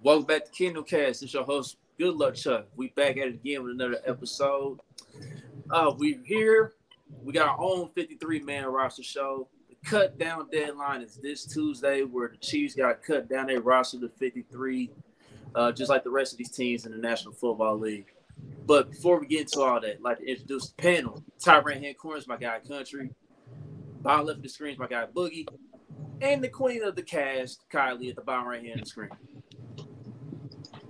Welcome back to Kingdom Kast. It's your host, Good Luck Chuck. We back at it again with another episode. Uh, we're here. We got our own 53 man roster show. The cut down deadline is this Tuesday, where the Chiefs got cut down their roster to 53, uh, just like the rest of these teams in the National Football League. But before we get into all that, I'd like to introduce the panel. Top right hand corner is my guy Country. Bottom left of the screen is my guy Boogie. And the queen of the cast, Kylie, at the bottom right hand of the screen.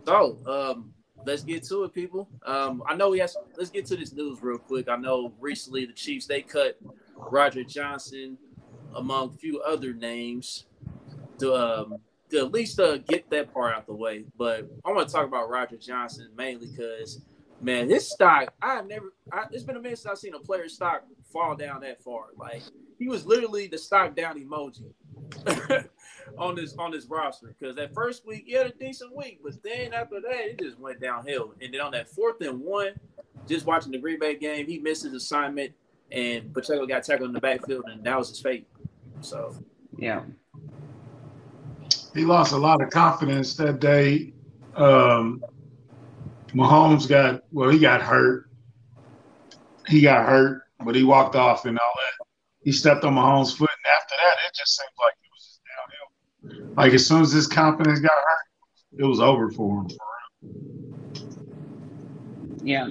So, um, let's get to it, people. Um, I know we have. Some, let's get to this news real quick. I know recently the Chiefs they cut Roderick Johnson, among a few other names, to um, to at least uh, get that part out the way. But I want to talk about Roderick Johnson mainly because, man, his stock. I've never. I, it's been a minute since I've seen a player's stock fall down that far. Like he was literally the stock down emoji. on this on this roster because that first week he had a decent week, but then after that it just went downhill. And then on that fourth and one, just watching the Green Bay game, he missed his assignment, and Pacheco got tackled in the backfield, and that was his fate. So yeah, he lost a lot of confidence that day. Um, Mahomes got well, he got hurt. He got hurt, but he walked off and all that. He stepped on Mahomes' foot, and after that, it just seemed like like as soon as his confidence got hurt, it was over for him. Yeah.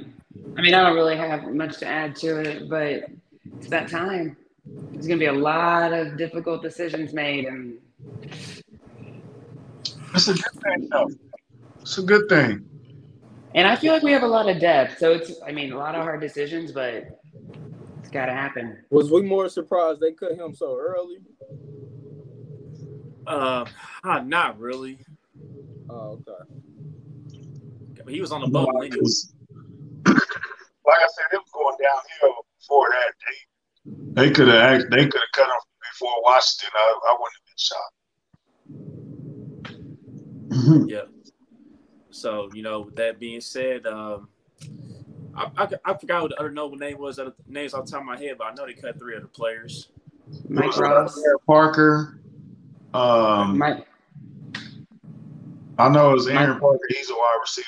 I mean, I don't really have much to add to it, but it's that time. There's going to be a lot of difficult decisions made, and it's a good thing. Though. It's a good thing. And I feel like we have a lot of depth, so it's. I mean, a lot of hard decisions, but it's got to happen. Was we more surprised they cut him so early? Uh, not really. Oh, okay. He was on the boat. like I said, it was going downhill before that. They they could have they could have cut him before Washington. I, I wouldn't have been shocked. yeah. So you know, with that being said, um, I, I, I forgot what the other noble name was. The names off the top of my head, but I know they cut three other players. Mike Ross, Parker. Um, Mike. I know it's Aaron Mike, Parker. He's a wide receiver.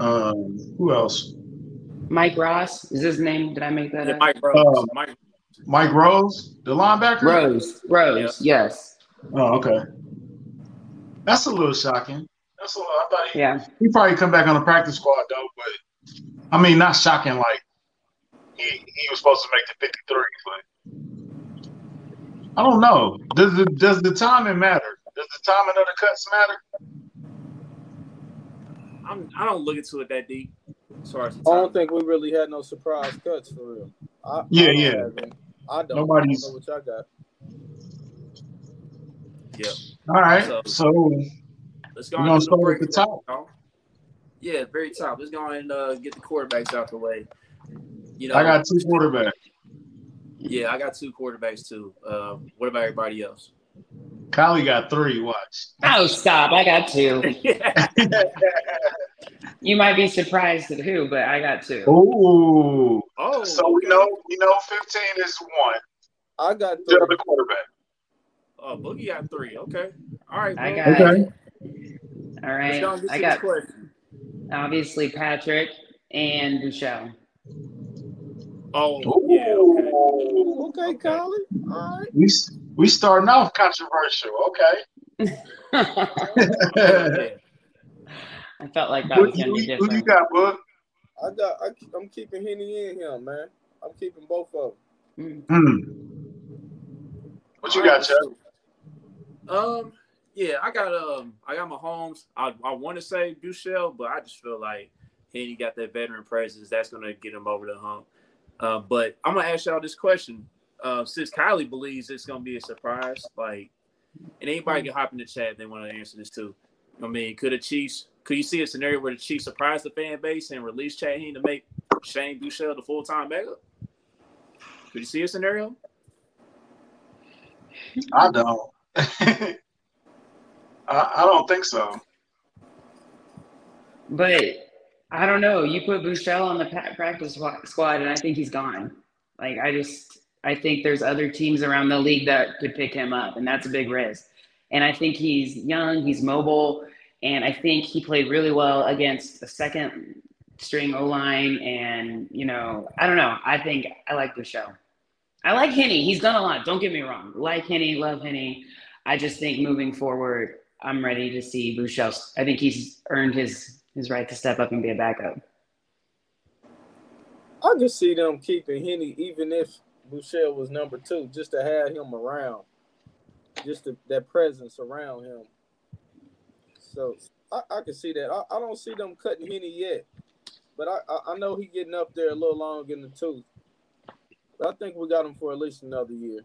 Um, who else? Mike Ross is his name. Did I make that yeah, up? Mike Rose. Um, Mike. Mike Rose, the linebacker. Rose. Rose. Yeah. Yes. Oh, okay. That's a little shocking. That's a little. I thought he, yeah. He probably come back on the practice squad though, but I mean, not shocking. Like he he was supposed to make the fifty three, but I don't know. Does the does the timing matter? Does the timing of the cuts matter? I'm, I don't look into it that deep. As far as I don't think we really had no surprise cuts for real. I, yeah, I yeah. I don't. Nobody's. I don't know what y'all got. Yeah. All right. So, so let's go. We're gonna start at the top. Yeah, very top. Let's go and uh, get the quarterbacks out the way. You know, I got two quarterbacks. Yeah, I got two quarterbacks too. Uh, what about everybody else? Kylie got three. Watch. Oh, stop! I got two. you might be surprised at who, but I got two. Ooh. Oh. So we know we know fifteen is one. I got three. the other quarterback. Oh, Boogie got three. Okay. All right. I got. Okay. All right. I got obviously Patrick and Buechele. Oh, yeah. Okay, okay Colin. All right. We we starting off controversial. Okay. I felt like that was gonna be different. Who you got, bud? I got. I, am keeping Henne in him, man. I'm keeping both of them. Mm. What you got, Chuck? Um, yeah, I got um, I got Mahomes. I I want to say Buechele, but I just feel like Henne got that veteran presence. That's gonna get him over the hump. Uh, but I'm gonna ask y'all this question. Uh, since Kylie believes it's gonna be a surprise, like, and anybody can hop in the chat if they want to answer this too. I mean, could the Chiefs? Could you see a scenario where the Chiefs surprise the fan base and release Chad Henne to make Shane Buechele the full time backup? Could you see a scenario? I don't. I, I don't think so. But I don't know. You put Buechele on the practice squad, and I think he's gone. Like I just, I think there's other teams around the league that could pick him up, and that's a big risk. And I think he's young, he's mobile, And I think he played really well against a second string O line. And, you know, I don't know. I think I like Buechele. I like Henne. He's done a lot. Don't get me wrong. Like Henne, love Henne. I just think moving forward, I'm ready to see Buechele. I think he's earned his his right to step up and be a backup. I just see them keeping Henne, even if Buechele was number two, just to have him around, just to, that presence around him. So I, I can see that. I, I don't see them cutting Henne yet, but I, I, I know he getting up there a little long in the tooth. But I think we got him for at least another year.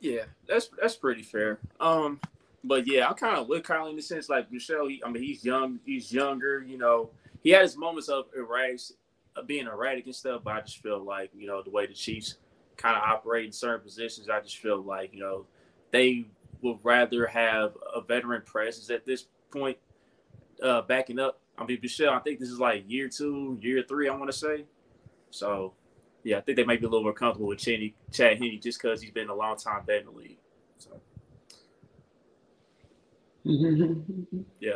Yeah, that's that's pretty fair. Um, but yeah, I'm kind of with Kyle in the sense like Buechele. He, I mean, he's young, he's younger. You know, he had his moments of erratic, of being erratic and stuff. But I just feel like you know the way the Chiefs kind of operate in certain positions, I just feel like you know they would rather have a veteran presence at this point, uh, backing up. I mean, Buechele, I think this is like year two, year three. I want to say. So, yeah, I think they might be a little more comfortable with Chad Henne just because he's been a long time vet in the league. So. Yeah.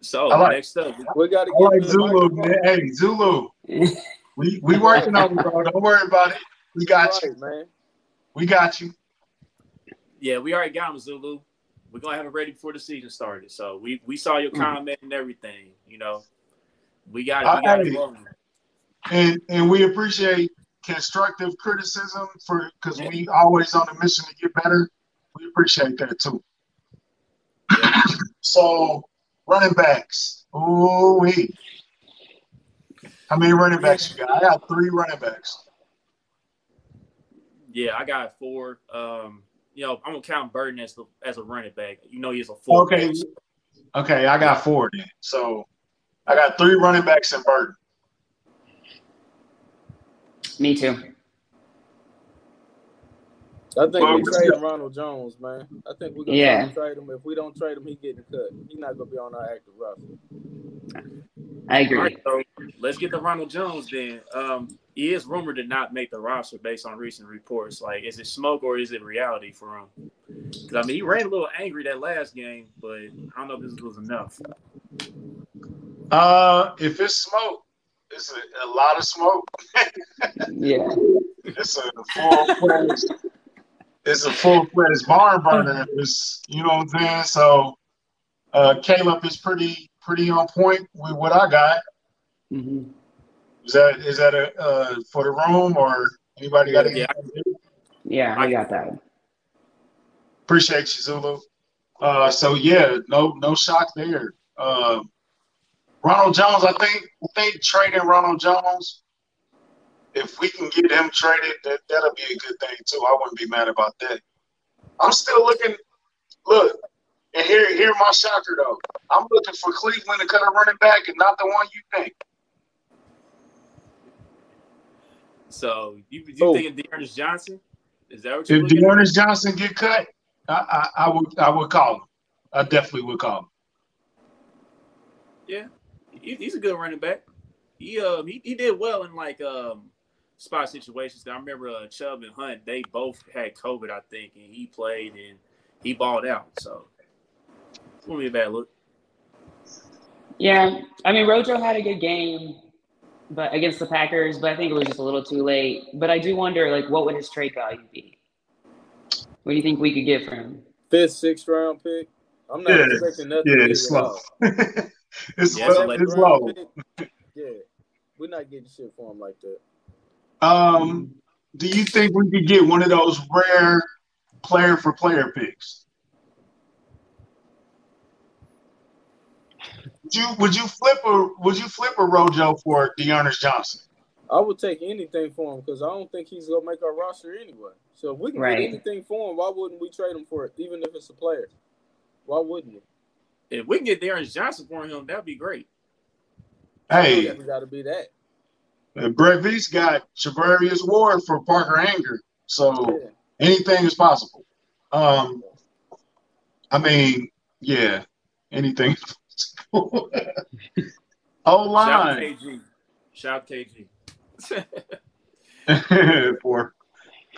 So like- next up, We got to I like get Zulu, man. Hey, Zulu. We we working on it, bro. Don't worry about it. We got you. man. We got you. yeah, we already got him, Zulu. We're gonna have it ready before the season started. So we we saw your Mhm. comment and everything. You know, we got I- we got it rolling. And and we appreciate constructive criticism for because we always on a mission to get better. We appreciate that too. So running backs. Ooh wee. How many running backs you got? I got three running backs. Yeah, I got four. Um, you know, I'm gonna count Burton as the as a running back. You know, he's a four. Okay. Okay, I got four then. So I got three running backs in Burton. Me too. I think Well, we we trade still- Ronald Jones, man. I think we're gonna Yeah. trade him. If we don't trade him, he getting cut. He's not gonna be on our active roster. I agree. right, so let's get to Ronald Jones then. Um, he is rumored to not make the roster based on recent reports. Like, is it smoke or is it reality for him? Because I mean, he ran a little angry that last game, but I don't know if this was enough. Uh, if it's smoke, it's a, a lot of smoke. Yeah. It's a full fledged. It's a full fledged barn burner. It's you know what I'm saying. So, uh, Caleb is pretty pretty on point with what I got. hmm Is that is that a uh, for the room or anybody got Yeah. anything? Yeah, I got that. Appreciate you, Zulu. Uh, so yeah, no no shock there. Um, Ronald Jones, I think I think trading Ronald Jones, if we can get him traded, that that'll be a good thing too. I wouldn't be mad about that. I'm still looking. Look, and here here my shocker though. I'm looking for Cleveland to cut a running back and not the one you think. So you you Oh. thinking D'Ernest Johnson? Is that what you're If looking? D'Ernest Johnson get cut, I, I I would I would call him. I definitely would call him. He, he's a good running back. He um he, he did well in like um spot situations. I remember uh, Chubb and Hunt. They both had COVID, I think, and he played and he balled out. So it won't be a bad look. Yeah, I mean Rojo had a good game, but against the Packers, but I think it was just a little too late. But I do wonder, like, what would his trade value be? What do you think we could get for him? Fifth, sixth round pick. I'm not Yeah. expecting nothing. Yeah, it's at slow. it's Yeah, low. so it's low. pick, Yeah, we're not getting shit for him like that. Um, do you think we could get one of those rare player for player picks? Would you would you flip a would you flip a Rojo for D'Ernest Johnson? I would take anything for him because I don't think he's gonna make our roster anyway. So if we can Right. get anything for him, why wouldn't we trade him for it, even if it's a player? Why wouldn't we? If we can get D'Ernest Johnson for him, that'd be great. Hey, we got to be that. Uh, Brett Veach got Charvarius Ward for Parker Ehinger, so Yeah. anything is possible. Um, I mean, yeah, anything. oh Shout out line KG. Shout KG. for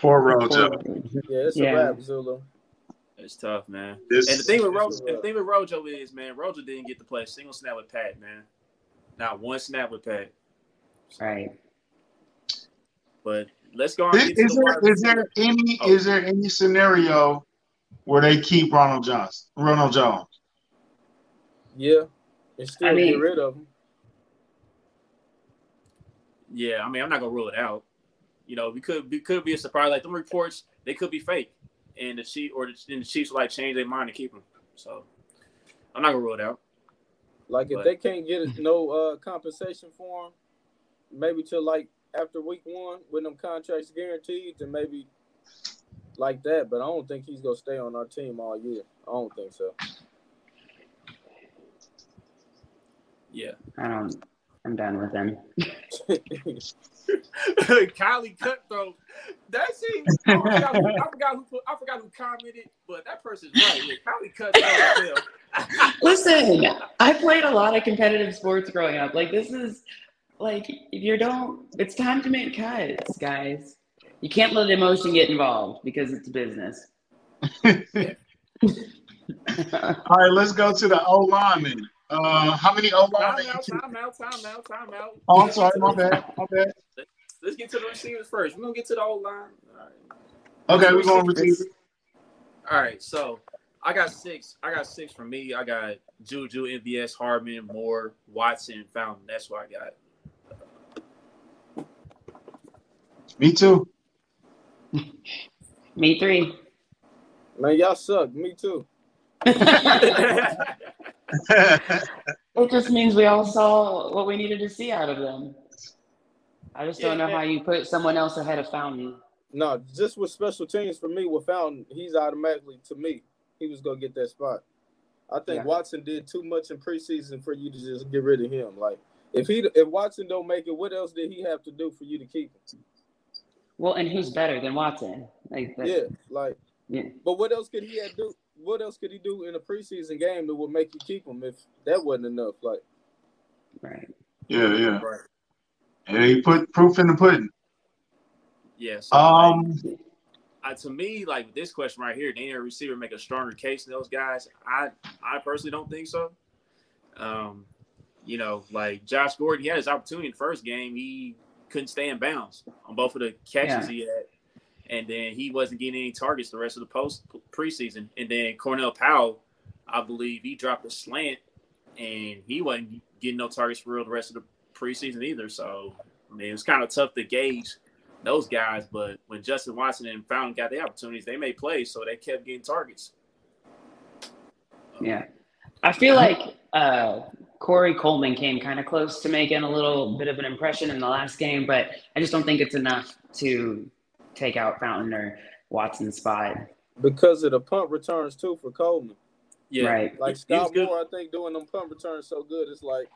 for Rojo. Yeah, it's Yeah. a wrap, Zulu. It's tough, man. This- And the thing with Rojo, the thing with Rojo is, man, Rojo didn't get to play a single snap with Pat, man. Not one snap with Pat. Right. But let's go on. Is, is the there there any Oh. is there any scenario where they keep Ronald Johnson, Ronald Jones? Yeah, and still I mean- get rid of him. Yeah, I mean, I'm not gonna rule it out. You know, we could we could be a surprise. Like them reports, they could be fake, and the chief or the, and the Chiefs will, like change their mind and keep him. So I'm not gonna rule it out. Like if But- they can't get no uh, compensation for him, maybe till like after week one when them contracts guaranteed, then maybe like that. But I don't think he's gonna stay on our team all year. I don't think so. Yeah, I don't. I'm done with him. Kylie Cutthroat. That seems. I forgot, who, I forgot who I forgot who commented, but that person's right. Yeah, Kylie Cutthroat. Listen, I played a lot of competitive sports growing up. Like this is like if you don't it's time to make cuts, guys. You can't let emotion get involved because it's business. All right, let's go to the O lineman. Uh, how many O Time linemen? out, time out, time out, time out. Oh, I'm sorry, my bad, my bad. Let's get to the receivers first. We're gonna get to the old line. All right. Okay, we're going to receive. All right, so I got six. I got six for me. I got Juju, MVS, Hardman, Moore, Watson, Fountain. That's what I got. Me too. Me three. Man, y'all suck. Me too. It just means we all saw what we needed to see out of them. I just don't Yeah, know how you put someone else ahead of Fountain. No, just with special teams for me, with Fountain, he's automatically to me. He was gonna get that spot. I think Yeah. Watson did too much in preseason for you to just get rid of him. Like if he if Watson don't make it, what else did he have to do for you to keep him? Well, and who's better than Watson? Like that, Yeah, like yeah. but what else could he have do? What else could he do in a preseason game that would make you keep him if that wasn't enough? Like right. yeah, yeah. right. Yeah, you put proof in the pudding. Yeah. So like, Um, uh, to me, like this question right here, did any receiver make a stronger case than those guys? I I personally don't think so. Um, you know, like Josh Gordon, he had his opportunity in the first game. He couldn't stay in bounds on both of the catches Yeah. he had. And then he wasn't getting any targets the rest of the post preseason. And then Cornell Powell, I believe he dropped a slant and he wasn't getting no targets for real the rest of the preseason either. So I mean it was kind of tough to gauge those guys, but when Justin Watson and Fountain got the opportunities, they made plays, so they kept getting targets. Yeah. I feel like uh, Corey Coleman came kind of close to making a little bit of an impression in the last game, but I just don't think it's enough to take out Fountain or Watson's spot. because of the punt returns too for Coleman. Yeah, Right. Like Scott good. Moore, I think doing them punt returns so good. It's like,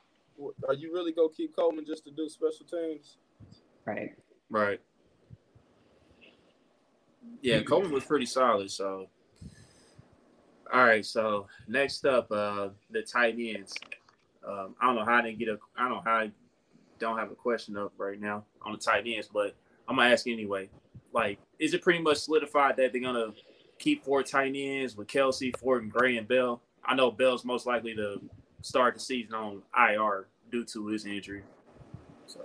are you really gonna keep Coleman just to do special teams? Right. right. Yeah, Coleman was pretty solid. So, all right. So next up, uh, the tight ends. Um, I don't know how I didn't get a. I don't know how I don't have a question up right now on the tight ends, but I'm gonna ask anyway. Like, is it pretty much solidified that they're gonna keep four tight ends with Kelce, Ford, and Gray and Bell? I know Bell's most likely to start the season on IR due to his injury. So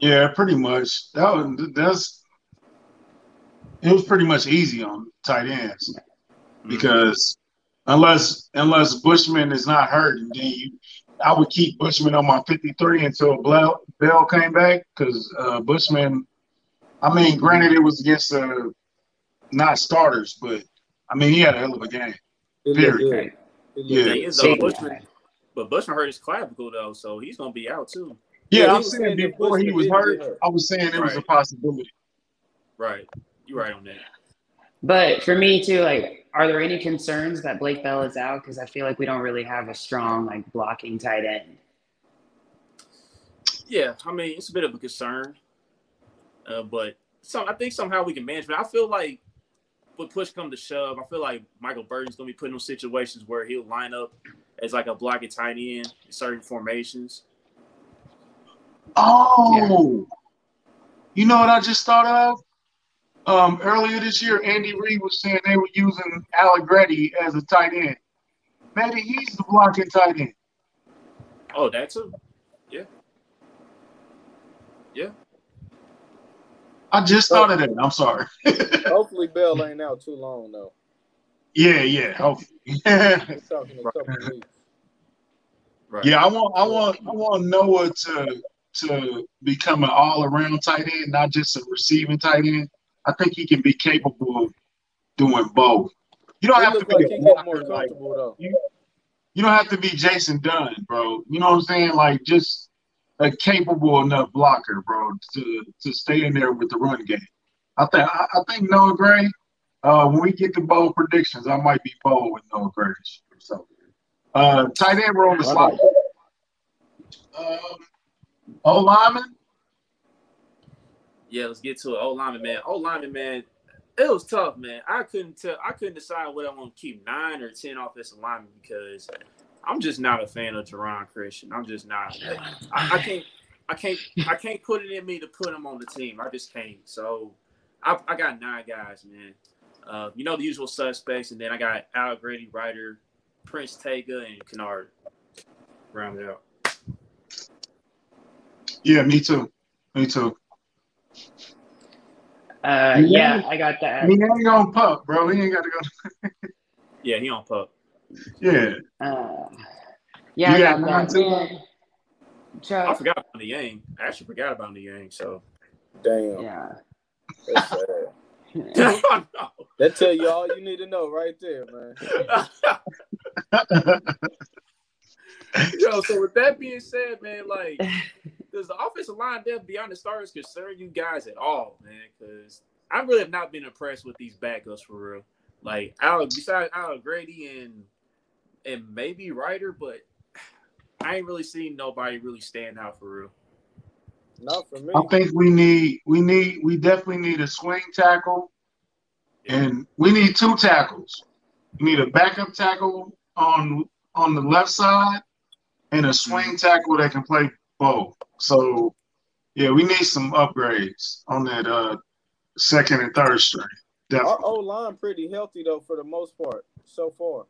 yeah, pretty much. That was that's. It was pretty much easy on tight ends because unless unless Bushman is not hurt, then you, I would keep Bushman on my 53 until Bell, Bell came back because uh, Bushman. I mean, granted, it was against uh, not starters, but I mean, he had a hell of a game. He Period. good. Right. Yeah. thing good. is, though, Yeah. Bushman, but Bushman hurt his clavicle though, so he's gonna be out too. Yeah, Yeah, I'm was saying saying if before he was hurt, hurt. I was saying it was a possibility. Right, you're right on that. But for me too, like, are there any concerns that Blake Bell is out? Because I feel like we don't really have a strong like blocking tight end. Yeah, I mean it's a bit of a concern, uh, but some I think somehow we can manage. But I feel like, when push come to shove, I feel like Michael Burton's gonna be put in situations where he'll line up as like a blocking tight end in certain formations. Oh, you know what I just thought of? Um, earlier this year, Andy Reid was saying they were using Allegretti as a tight end. Maybe he's the blocking tight end. Oh, that too. Yeah. Yeah. I just thought of that. I'm sorry. Hopefully, Bell ain't out too long though. yeah, yeah. Hopefully. We're talking a couple weeks. Right. yeah, I want, I want, I want Noah to to become an all around tight end, not just a receiving tight end. I think he can be capable of doing both. You don't He have to be like a he get more like, comfortable though. you don't have to be Jason Dunn, bro. You know what I'm saying? Like just a capable enough blocker, bro, to to stay in there with the run game. I think I, I think Noah Gray. Uh, when we get to bold predictions, I might be bold with Noah Gray. So, uh, tight end room is like um, O lineman. Yeah, let's get to it. O lineman, man. O lineman, man. It was tough, man. I couldn't tell. I couldn't decide whether I want to keep nine or ten offensive linemen because I'm just not a fan of Geron Christian. I'm just not. I, I can't. I can't. I can't put it in me to put him on the team. I just can't. So I, I got nine guys, man. Uh, you know the usual suspects, and then I got Allegretti, Ryder, Prince Tega, and Kinnard. Round it out. Yeah, me too. Me too. Uh, yeah, I got that. He ain't gonna pup, bro. He ain't got to go. Yeah, he on pup. Yeah. Uh, yeah, I got got that. mine I forgot about Niang. I actually forgot about Niang. So Damn, yeah. that's sad. I know. That tell you all you need to know right there, man. Yo, so with that being said, man, like, does the offensive line depth beyond the starters concern you guys at all, man? Because I really have not been impressed with these backups for real. Like, Alec, besides Allegretti and and maybe Ryder, but I ain't really seen nobody really stand out for real. Not for me. I think we need we need we definitely need a swing tackle, and we need two tackles. We need a backup tackle on on the left side, and a swing tackle that can play both. So, yeah, we need some upgrades on that uh second and third string. Our Definitely. O line pretty healthy though for the most part so far.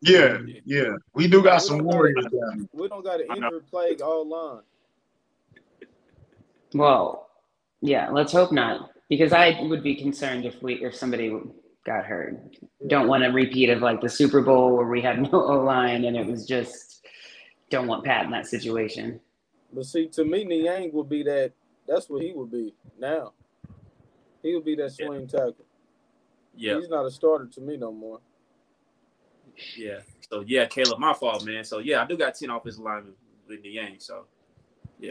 Yeah, yeah, we do got some warriors down. We don't got an I know. injured plague O line. Well, yeah, let's hope not. Because I would be concerned if we if somebody got hurt. Don't want a repeat of like the Super Bowl where we had no O line and it was just don't want Pat in that situation. But see, to me, Niang would be that. That's what he would be now. He would be that swing tackle. Yeah, He's not a starter to me no more. yeah. So yeah, Caleb, my fault, man. So yeah, I do got ten offensive linemen with Niang. So yeah.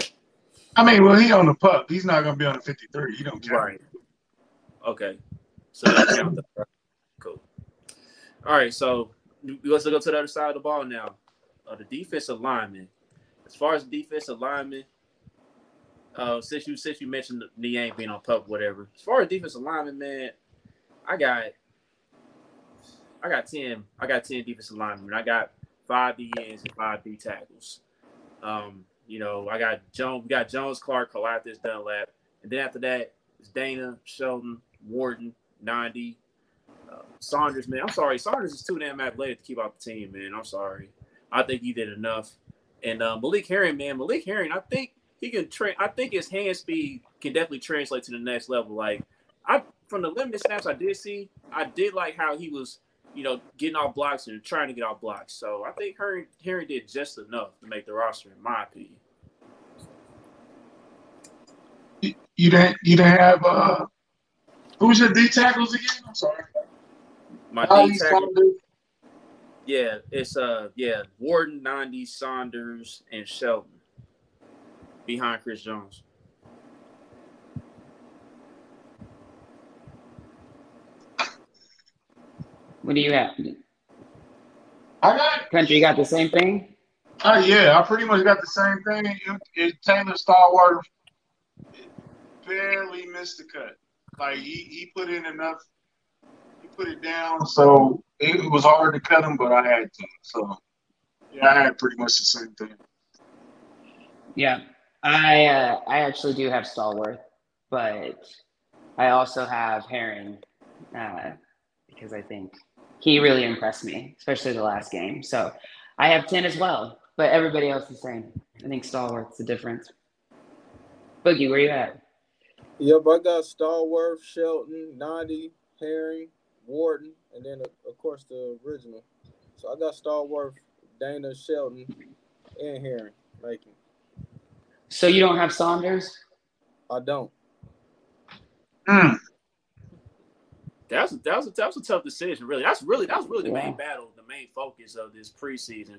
I mean, well, he on the pup. He's not gonna be on the fifty-three. He don't count. Right. Okay. So that Cool. All right. So let's go to the other side of the ball now. Uh, the defensive lineman. As far as defensive lineman, uh, since you since you mentioned Niang being on pup, whatever. As far as defensive lineman, man, I got I got ten. I got ten defensive linemen. I got five D ends and five D tackles. Um, you know, I got Jones. We got Jones, Clark, Karlaftis, Dunlap, and then after that, it's Dana, Shelton, Wharton, Nnadi, uh, Saunders. Man, I'm sorry, Saunders is too damn athletic to keep out the team. Man, I'm sorry. I think he did enough. And uh, Malik Herring, man, Malik Herring, I think he can train. I think his hand speed can definitely translate to the next level. Like I, from the limited snaps I did see, I did like how he was, you know, getting off blocks and trying to get off blocks. So I think Herring, Herring did just enough to make the roster, in my opinion. You, you didn't you didn't have uh who's your D tackles again? I'm sorry. My Ollie D tackle, Saunders. Yeah, it's uh, yeah, Wharton, Nnadi, Saunders, and Shelton behind Chris Jones. What do you have? I got Country, you got the same thing? uh, yeah, I pretty much got the same thing. It, it, Taylor Stallworth barely missed the cut. Like he, he put in enough he put it down, so it was hard to cut him, but I had to. So yeah, I had pretty much the same thing. Yeah. I uh, I actually do have Stallworth, but I also have Herring uh, because I think he really impressed me, especially the last game. So I have 10 as well, but everybody else the same. I think Stallworth's the difference. Boogie, where you at? Yep, I got Stallworth, Shelton, Nnadi, Herring, Wharton, and then of course the original. So I got Stallworth, Dana, Shelton, and Herring making. So you don't have Saunders? I don't. Mm. That was that was a, that was a tough decision. Really, that's really that was really the Yeah. main battle, the main focus of this preseason.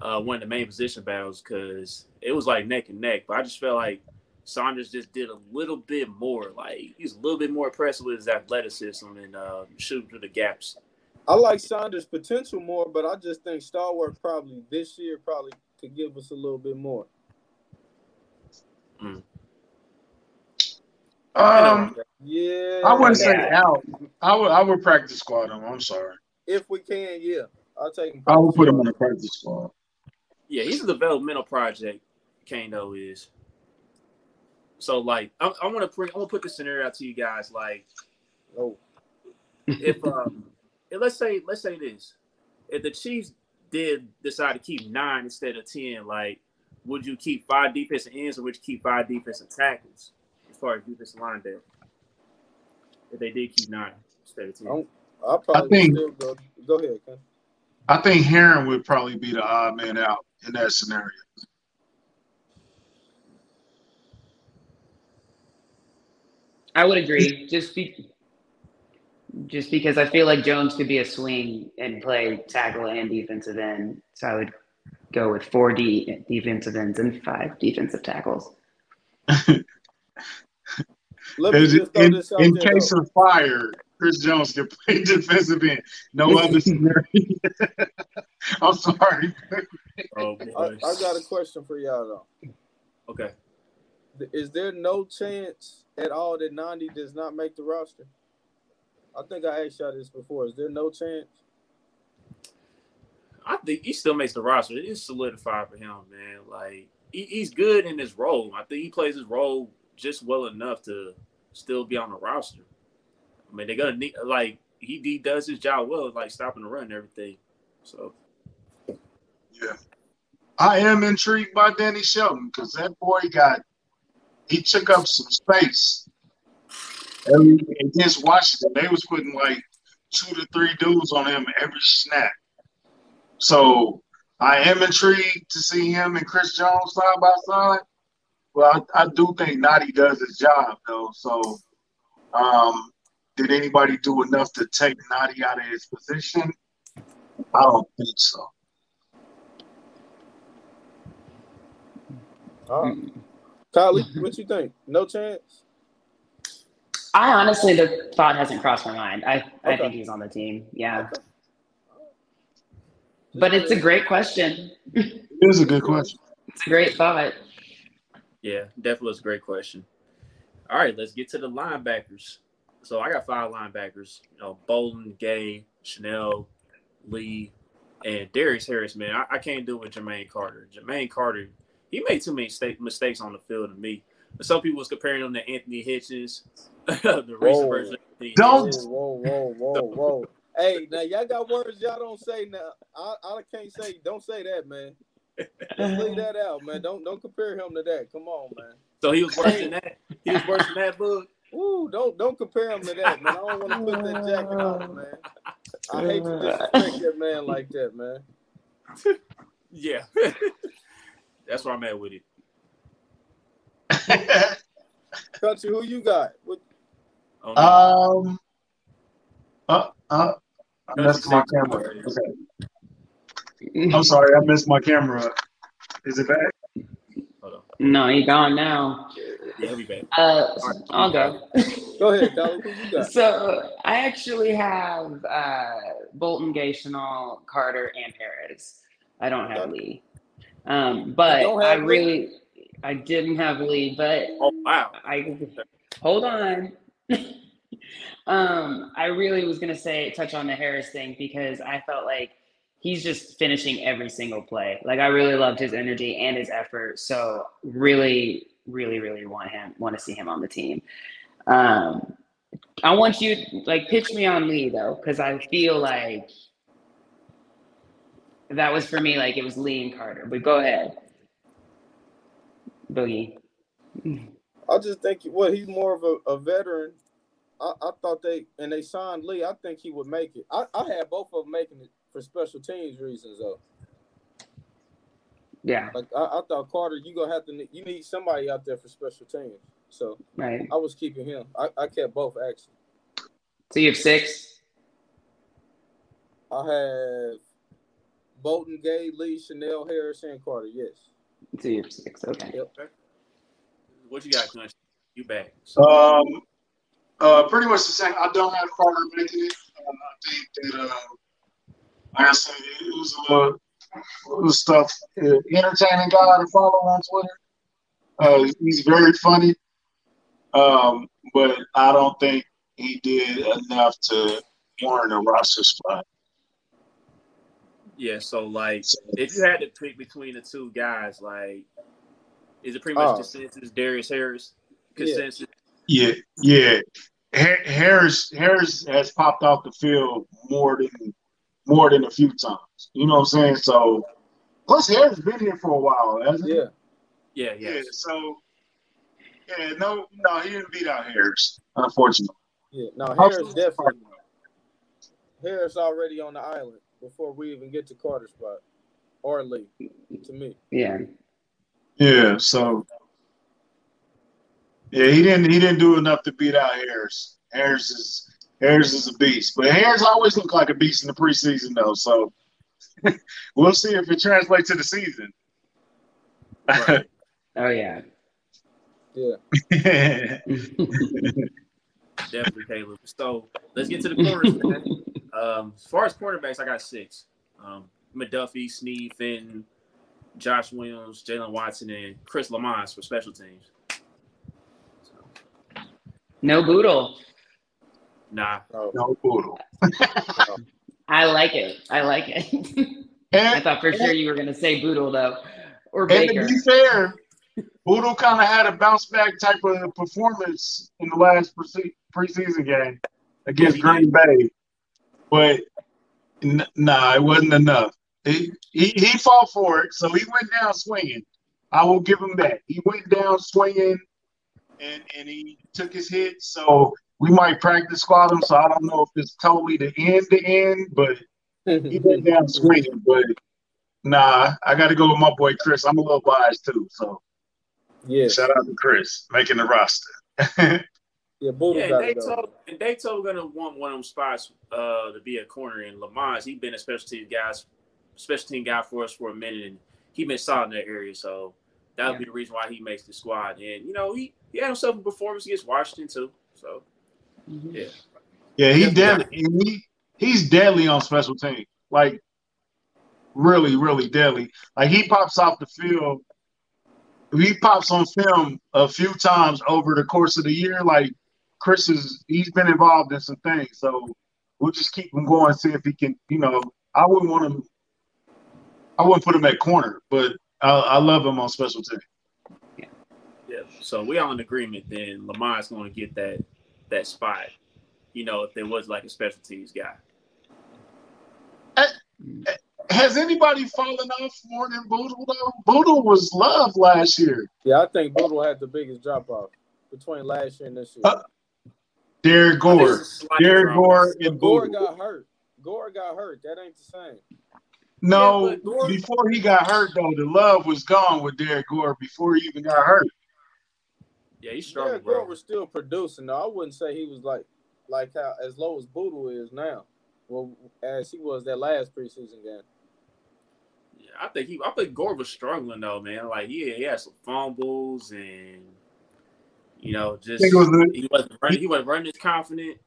Uh, one of the main position battles because it was like neck and neck. But I just felt like Saunders just did a little bit more. Like he's a little bit more impressive with his athleticism and uh, shooting through the gaps. I like Saunders' potential more, but I just think Stallworth probably this year probably could give us a little bit more. Um, Yeah. I wouldn't say out. I would I would practice squad him. I'm sorry. If we can, yeah. I'll take him. I would put him on the practice squad. Yeah, he's a developmental project. Kano is. So like, I, I want to bring, I want to put the scenario out to you guys. Like, Oh, if um, if let's say let's say this, if the Chiefs did decide to keep nine instead of ten, like, would you keep five defensive ends or would you keep five defensive tackles as far as defensive line there? If they did keep nine instead of ten, I'll probably think- still go. Go ahead, Ken. I think Herring would probably be the odd man out in that scenario. I would agree. Just be, just because I feel like Jones could be a swing and play tackle and defensive end, so I would go with four D defensive ends and five defensive tackles. Let me just throw in this out in there. case though. of fire, Chris Jones can play defensive end. No other scenario. I'm sorry. oh I, boy. I got a question for y'all though. okay. Is there no chance at all that Nnadi does not make the roster? I think I asked y'all this before. Is there no chance? I think he still makes the roster. It is solidified for him, man. Like he, he's good in his role. I think he plays his role just well enough to still be on the roster. I mean, they're gonna need like he, he does his job well, like stopping the run and everything. So Yeah. I am intrigued by Danny Shelton because that boy got he took up some space. Every, against Washington, they was putting like two to three dudes on him every snap. So I am intrigued to see him and Chris Jones side by side. Well, I, I do think Nnadi does his job though. So um, did anybody do enough to take Nnadi out of his position? I don't think so. All right. Kylie, what you think? No chance? I honestly, the thought hasn't crossed my mind. I, I think he's on the team. Yeah, Okay. but it's a great question. It is a good question. It's a great thought. yeah, definitely was a great question. All right, let's get to the linebackers. So I got five linebackers. You know, Bolton, Gay, Chenal, Lee, and Darius Harris. Man, I, I can't do it with Jermaine Carter. Jermaine Carter, he made too many sta- mistakes on the field to me. Some people was comparing him to Anthony Hitchens, the recent version. of Anthony Don't- Whoa, whoa, whoa, whoa, whoa. hey, now y'all got words y'all don't say now. I, I can't say don't say that, man. Just leave that out, man. Don't don't compare him to that. Come on, man. So he was worse than that. He was worse than that book. Ooh, don't don't compare him to that, man. I don't want to put that jacket on, man. I hate to disrespect that man like that, man. Yeah, that's where I'm at with it. Country, who you got? What, Oh, no. um, uh, uh, I missed my camera. Okay. I'm sorry, I missed my camera. Is it back? Hold on. No, he gone now. Yeah, he'll be back. Uh, I'll go. go ahead, Kylie. Who you got? So I actually have uh, Bolton, Gay, Chenal, Carter, and Harris. I don't have Lee, um, but I really, I didn't have Lee, but Oh wow. I hold on. um, I really was gonna say touch on the Harris thing because I felt like he's just finishing every single play. Like I really loved his energy and his effort. So really, really, really want him want to see him on the team. Um, I want you like pitch me on Lee though, because I feel like that was for me like it was Lee and Carter. But go ahead, Boogie. I just think well, he's more of a, a veteran. I, I thought they and they signed Lee. I think he would make it. I, I had both of them making it for special teams reasons though. Yeah. Like I, I thought Carter, you gonna have to you need somebody out there for special teams. So right. I was keeping him. I, I kept both actually. So you have six. I have Bolton, Gay, Lee, Chenal, Harris, and Carter. Yes. So you have six. Okay. Yep. What you got, Clutch? You back? Um, uh, pretty much the same. I don't have Carter making it. Um, I think that, uh, like I said, it was uh, it was stuff. Uh, entertaining guy to follow on Twitter. Uh, he's very funny, um, but I don't think he did enough to warrant a roster spot. Yeah, so like, if you had to pick between the two guys, like, is it pretty much Oh. consensus Darius Harris? Consensus. Yeah, yeah. Ha- Harris Harris has popped off the field more than more than a few times. You know what I'm saying? So plus Harris been here for a while, hasn't he? Yeah. Yeah, Yeah. yeah. So yeah, no, no, he didn't beat out Harris, unfortunately. Yeah. No, Harris definitely. Harris already on the island before we even get to Carter spot or Lee. To me. Yeah. Yeah. So yeah, he didn't he didn't do enough to beat out Harris. Harris is Harris is a beast, but Harris always looked like a beast in the preseason though. So we'll see if it translates to the season. Right. Oh yeah. Yeah. Definitely, Caleb. So let's get to the corners, man. Um, as far as cornerbacks, I got six. Um, McDuffie, Sneed, Fenton, Josh Williams, Jaylen Watson, and Chris Lammons for special teams. no boodle. Nah, Oh, no poodle. I like it. I like it. I thought for sure you were gonna say boodle though, or and to be fair, Poodle kind of had a bounce back type of performance in the last prese- preseason game against Green Bay, but n- nah, it wasn't enough. He, he he fought for it, so he went down swinging. I will give him that. He went down swinging, and and he took his hit. So we might practice squad him. So I don't know if it's totally the end to end, but he went down swinging. But nah, I got to go with my boy Chris. I'm a little biased too, so yeah. shout out to Chris making the roster. Yeah, Boodle yeah, got they it told and they told gonna want one of them spots uh, to be a corner in Lammons. He been a special team guys, special team guy for us for a minute, and he been solid in that area. So that would Yeah. be the reason why he makes the squad. And you know, he he had himself a performance against Washington too. So Mhm. yeah, Yeah, he deadly. He, he's deadly on special teams. Like really, really deadly. Like he pops off the field. He pops on film a few times over the course of the year. Like Chris is, he's been involved in some things. So we'll just keep him going, see if he can. You know, I wouldn't want him. I wouldn't put him at corner, but I, I love him on special teams. yeah. yeah. So we all in agreement. Then Lammons's going to get that that spot. You know, if there was like a special teams guy. Has anybody fallen off more than Boodle though? Boodle was loved last year. Yeah, I think Boodle had the biggest drop off between last year and this year. Uh, Derrick Gore. it's Derek. Gore and Gore Boodle. got hurt. Gore got hurt. That ain't the same. No, Yeah, Gore- before he got hurt though, the love was gone with Derrick Gore before he even got hurt. Yeah, he's strong, Derrick Gore was still producing. though. I wouldn't say he was like like how as low as Boodle is now. Well, as he was that last preseason game. Yeah, I think he. I think Gore was struggling though, man. Like, yeah, he had some fumbles and you know, just Think it was the- he wasn't running. He wasn't running as confident.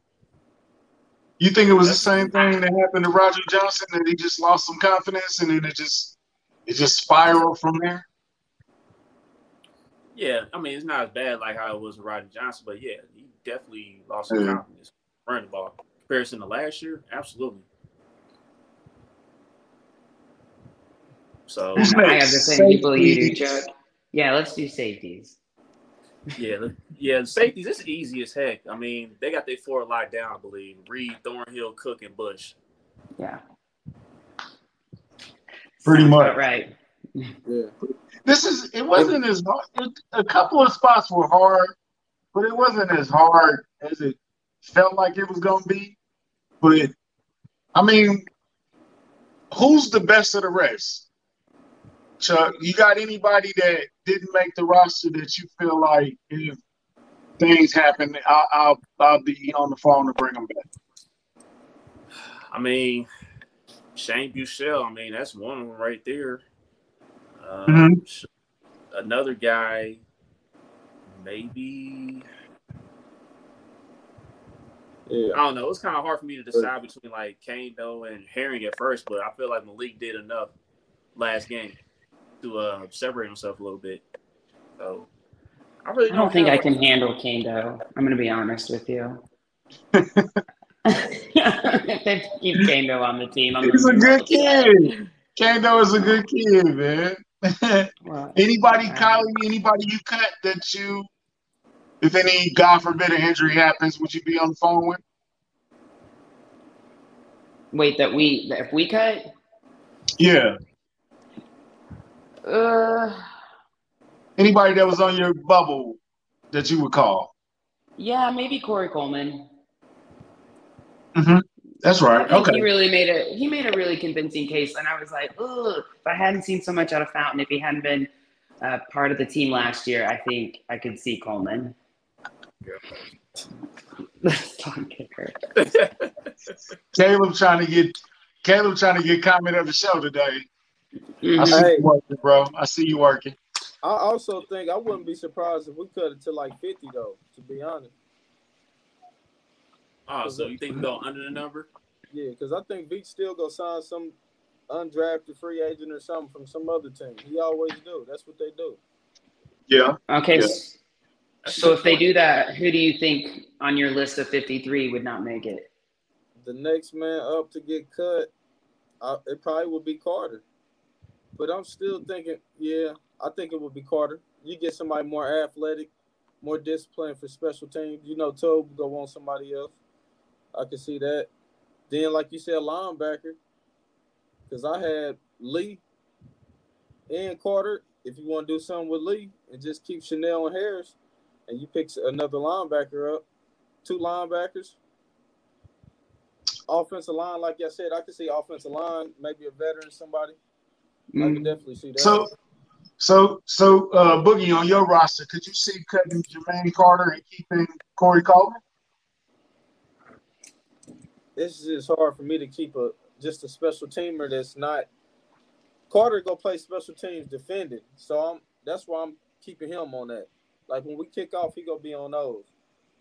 You think it was the same thing that happened to Roderick Johnson that he just lost some confidence and then it just it just spiraled from there? Yeah, I mean, it's not as bad like how it was with Roderick Johnson, but yeah, he definitely lost some Yeah. confidence running the ball. Comparison to last year, absolutely. So I have the same people you do, Chuck. Yeah, let's do safeties. Yeah, yeah. The safeties, it's easy as heck. I mean, they got their four locked down, I believe. Reid, Thornhill, Cook, and Bush. Yeah. Pretty Sounds much. right. Yeah. This is it wasn't as hard. A couple of spots were hard, but it wasn't as hard as it felt like it was gonna be. But I mean, who's the best of the rest? Chuck, you got anybody that didn't make the roster that you feel like if things happen, I'll I'll, I'll be on the phone to bring them back. I mean, Shane Buechele. I mean, that's one of them right there. Um, Mhm. Another guy, maybe. Yeah. I don't know. It's kind of hard for me to decide between like Kaindoh and Herring at first, but I feel like Malik did enough last game to uh, separate himself a little bit. So I really I don't think I have- can handle Kaindoh. I'm going to be honest with you. if they keep Kaindoh on the team, I'm He's a good kid. Kaindoh is a good kid, man. Well, anybody, Kylie, anybody you cut that you, if any, God forbid, an injury happens, would you be on the phone with? wait, that we that if we cut, Yeah. Uh, Anybody that was on your bubble that you would call. yeah, maybe Corey Coleman. That's right. Okay. he really made a he made a really convincing case, and I was like, ugh, if I hadn't seen so much out of Fountain, if he hadn't been uh, part of the team last year, I think I could see Coleman. Let's talk kicker. Caleb trying to get Caleb trying to get comment of the show today. I Mhm. see Hey. you working, bro. I see you working. I also think I wouldn't be surprised if we cut it to like 50 though, to be honest. oh, so you think we go under the number? Yeah, because I think Veach still gonna sign some undrafted free agent or something from some other team. He always do. That's what they do. Yeah. Okay, Yeah. s- so if they do that, who do you think on your list of 53 would not make it? The next man up to get cut, I, it probably would be Carter. But I'm still thinking, yeah, I think it would be Carter. You get somebody more athletic, more disciplined for special teams. You know, Tobe go on somebody else. I can see that. Then, like you said, linebacker, because I had Lee and Carter. If you want to do something with Lee and just keep Chenal and Harris, and you pick another linebacker up, two linebackers, offensive line, like I said, I could see offensive line, maybe a veteran, somebody. I Mm. could definitely see that. So so so uh Boogie on your roster, could you see cutting Jermaine Carter and keeping Corey Coleman? it's just hard for me to keep a just a special teamer that's not Carter go play special teams defending. So I'm that's why I'm keeping him on that. Like when we kick off, he gonna be on those.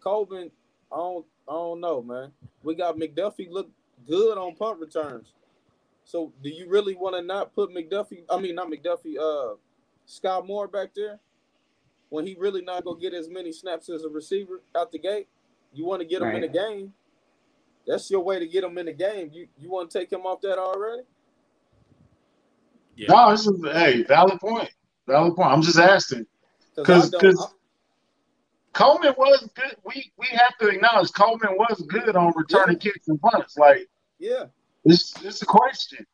Colvin, I don't I don't know, man. We got McDuffie look good on punt returns. So do you really want to not put McDuffie? I mean not McDuffie, uh Skyy Moore back there? When he really not gonna get as many snaps as a receiver out the gate? You want to get him in the game. That's your way to get him in the game. You you want to take him off that already? Yeah. No, this is hey, valid point. Valid point. I'm just asking. 'Cause- I don't- 'cause- Coleman was good. We we have to acknowledge Coleman was good on returning kicks and punts. Like yeah, it's it's a question.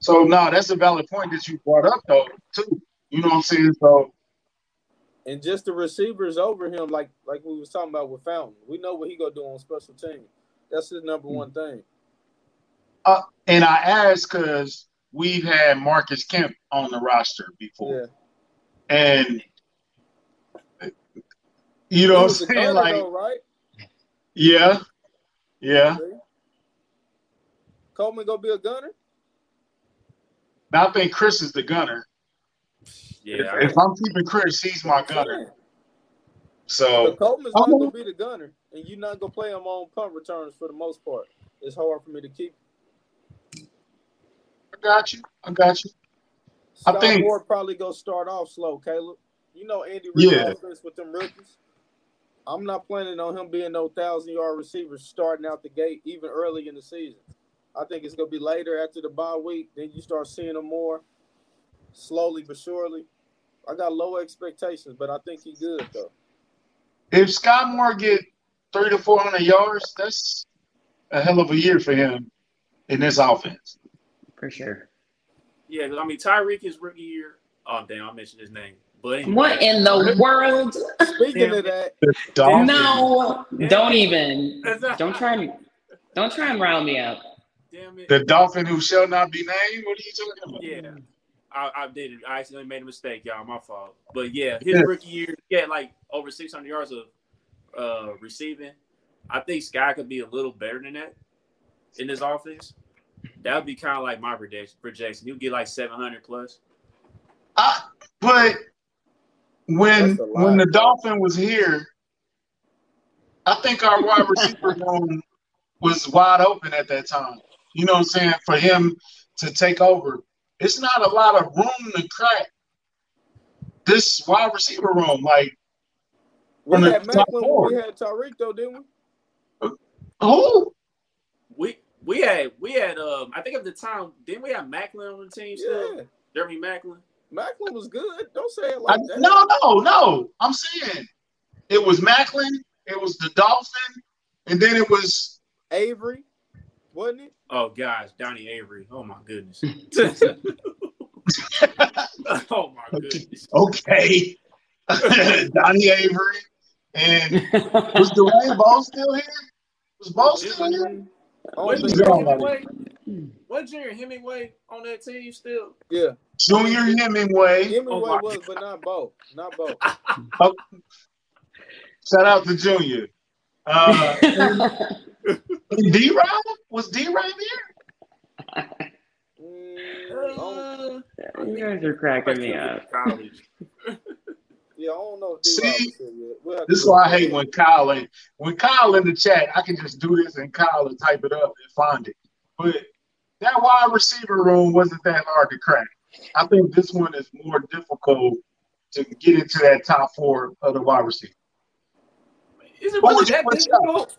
So no, that's a valid point that you brought up though, too. You know what I'm saying? So and just the receivers over him, like like we was talking about with Fountain. We know what he gonna do on special teams. That's his number one mm-hmm. thing. Uh, and I asked because we've had Marcus Kemp on the roster before. Yeah, And you know what I'm saying? Like, though, right? yeah, yeah. Coleman gonna be a gunner. Now I think Chris is the gunner. Yeah, If, if I'm keeping Chris, he's my gunner. So But Coleman's not gonna- gonna be the gunner, and you're not gonna play him on punt returns for the most part. It's hard for me to keep. I got you. I got you. I Scott think- Moore probably gonna start off slow, Caleb. You know Andy Reid Yeah. with them rookies. I'm not planning on him being no thousand yard receiver starting out the gate even early in the season. I think it's gonna be later after the bye week. Then you start seeing him more slowly but surely. I got low expectations, but I think he good though. If Skyy Moore get three to four hundred yards, that's a hell of a year for him in this offense. For sure. Yeah, I mean Tyreek is rookie year. Oh damn, I mentioned his name. But anyway. What in the world? Speaking Damn. of that, No, don't even. Don't try and don't try and rile me up. Damn it. The Dolphin who shall not be named. What are you talking about? Yeah, I, I did it. I accidentally made a mistake, y'all. My fault. But yeah, his rookie year, he had like over 600 yards of uh, receiving. I think Skyy could be a little better than that in this offense. That would be kind of like my projection. Projection, he'll get like 700 plus. I, but when That's a lot. when the Dolphin was here, I think our wide receiver room was wide open at that time. You know what I'm saying? For him to take over, it's not a lot of room to crack this wide receiver room. Like we had top Maclin, we had Tyreek though, didn't we? who? We we had we had um I think at the time didn't we have Maclin on the team still? Yeah, Jeremy Maclin. Maclin was good. Don't say it I, like that. no, no, no. I'm saying it was Maclin, it was the Dolphin, and then it was Avery, wasn't it? Oh gosh, Donnie Avery. Oh my goodness. oh my goodness. okay, Donnie Avery, and was Dwayne Bowe still here? Was Bowe still here? Oh, Wasn't He's the- Junior. Hemingway? Wasn't Junior Hemingway on that team still? yeah, Junior Hemingway. Hemingway Oh my was, but not both. Not both. Shout out to Junior. Uh, D Rob was D Rob here? I don't- Uh, you guys are cracking me up. Yeah, I don't know See, D-Rob was here yet. We'll This is why I hate when Kyle in when Kyle in the chat. I can just do this and Kyle and type it up and find it. But that wide receiver room wasn't that hard to crack. I think this one is more difficult to get into that top four of the wide receiver. Is it really that difficult?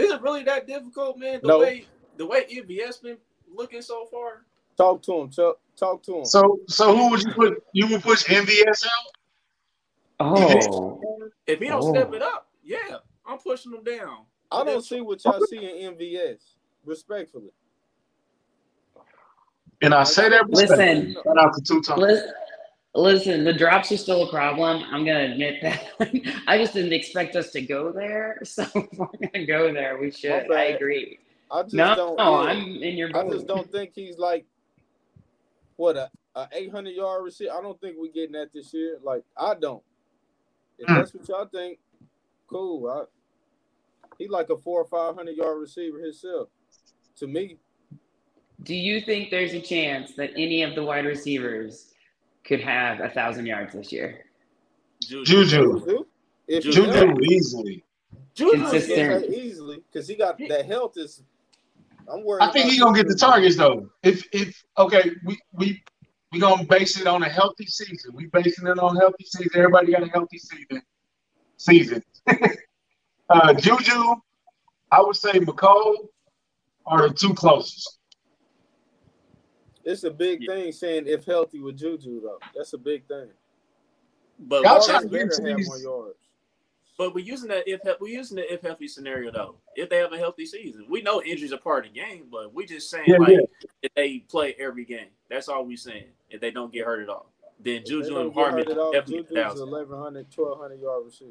Is it really that difficult, man? The No. way the way MVS been looking so far. Talk to him, Chuck. Talk to him. So so who would you put? You would push MVS out? Oh, If he don't Oh. step it up, yeah, I'm pushing him down. I don't see what y'all see in MVS. Respectfully. And I say that Listen. Shout out to two times. Listen. The drops are still a problem. I'm gonna admit that. I just didn't expect us to go there. So if we're gonna go there, we should. My I agree. I just No, don't. no, yeah. I'm in your I just don't think he's like what a, a 800 yard receiver. I don't think we're getting that this year. Like I don't. If Hmm. that's what y'all think, cool. I, he like a four or five hundred yard receiver himself. To me, Do you think there's a chance that any of the wide receivers could have a thousand yards this year? Juju. Juju, if Juju. Juju easily. Juju he Consistent. can is- play easily because he got that health is. I'm worried. I think about he gonna get the targets though. If if okay, we we we gonna base it on a healthy season. We basing it on a healthy season. Everybody got a healthy season. Season. uh, Juju, I would say Mecole are the two closest. It's a big Yeah. thing saying if healthy with Juju though. That's a big thing. But Y'all trying to get into have these- more yards. But we're using that if we're using the if healthy scenario though. If they have a healthy season, we know injuries are part of the game, but we just saying Yeah, like yeah. if they play every game, that's all we saying. If they don't get hurt at all, then If Juju and get Hardman hurt at all, definitely Juju's 1100, 1200 yard receiver.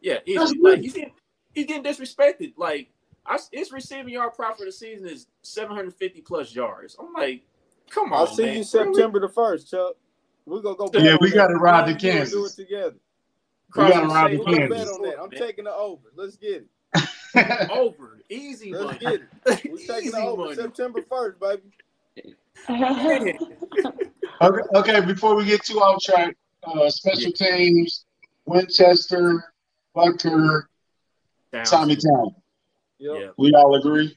Yeah, That's easily. good. Like he's getting he's getting disrespected. Like I, his receiving yard prop for the season is 750 plus yards. I'm like, come on, I'll see man. you September the first, Chuck. We're gonna go. Yeah, we gotta ride to Me and you Kansas. Do it together. We gotta ride the to We're same gonna Kansas. bet on that. I'm man. taking the over. Let's get it. over. Easy Let's money. get it. We're taking Easy the over money. September first, baby. Man. okay, okay, before we get too off track, uh, special teams, Winchester, Butker, Down. Tommy Town. Yep. Yeah. We all agree.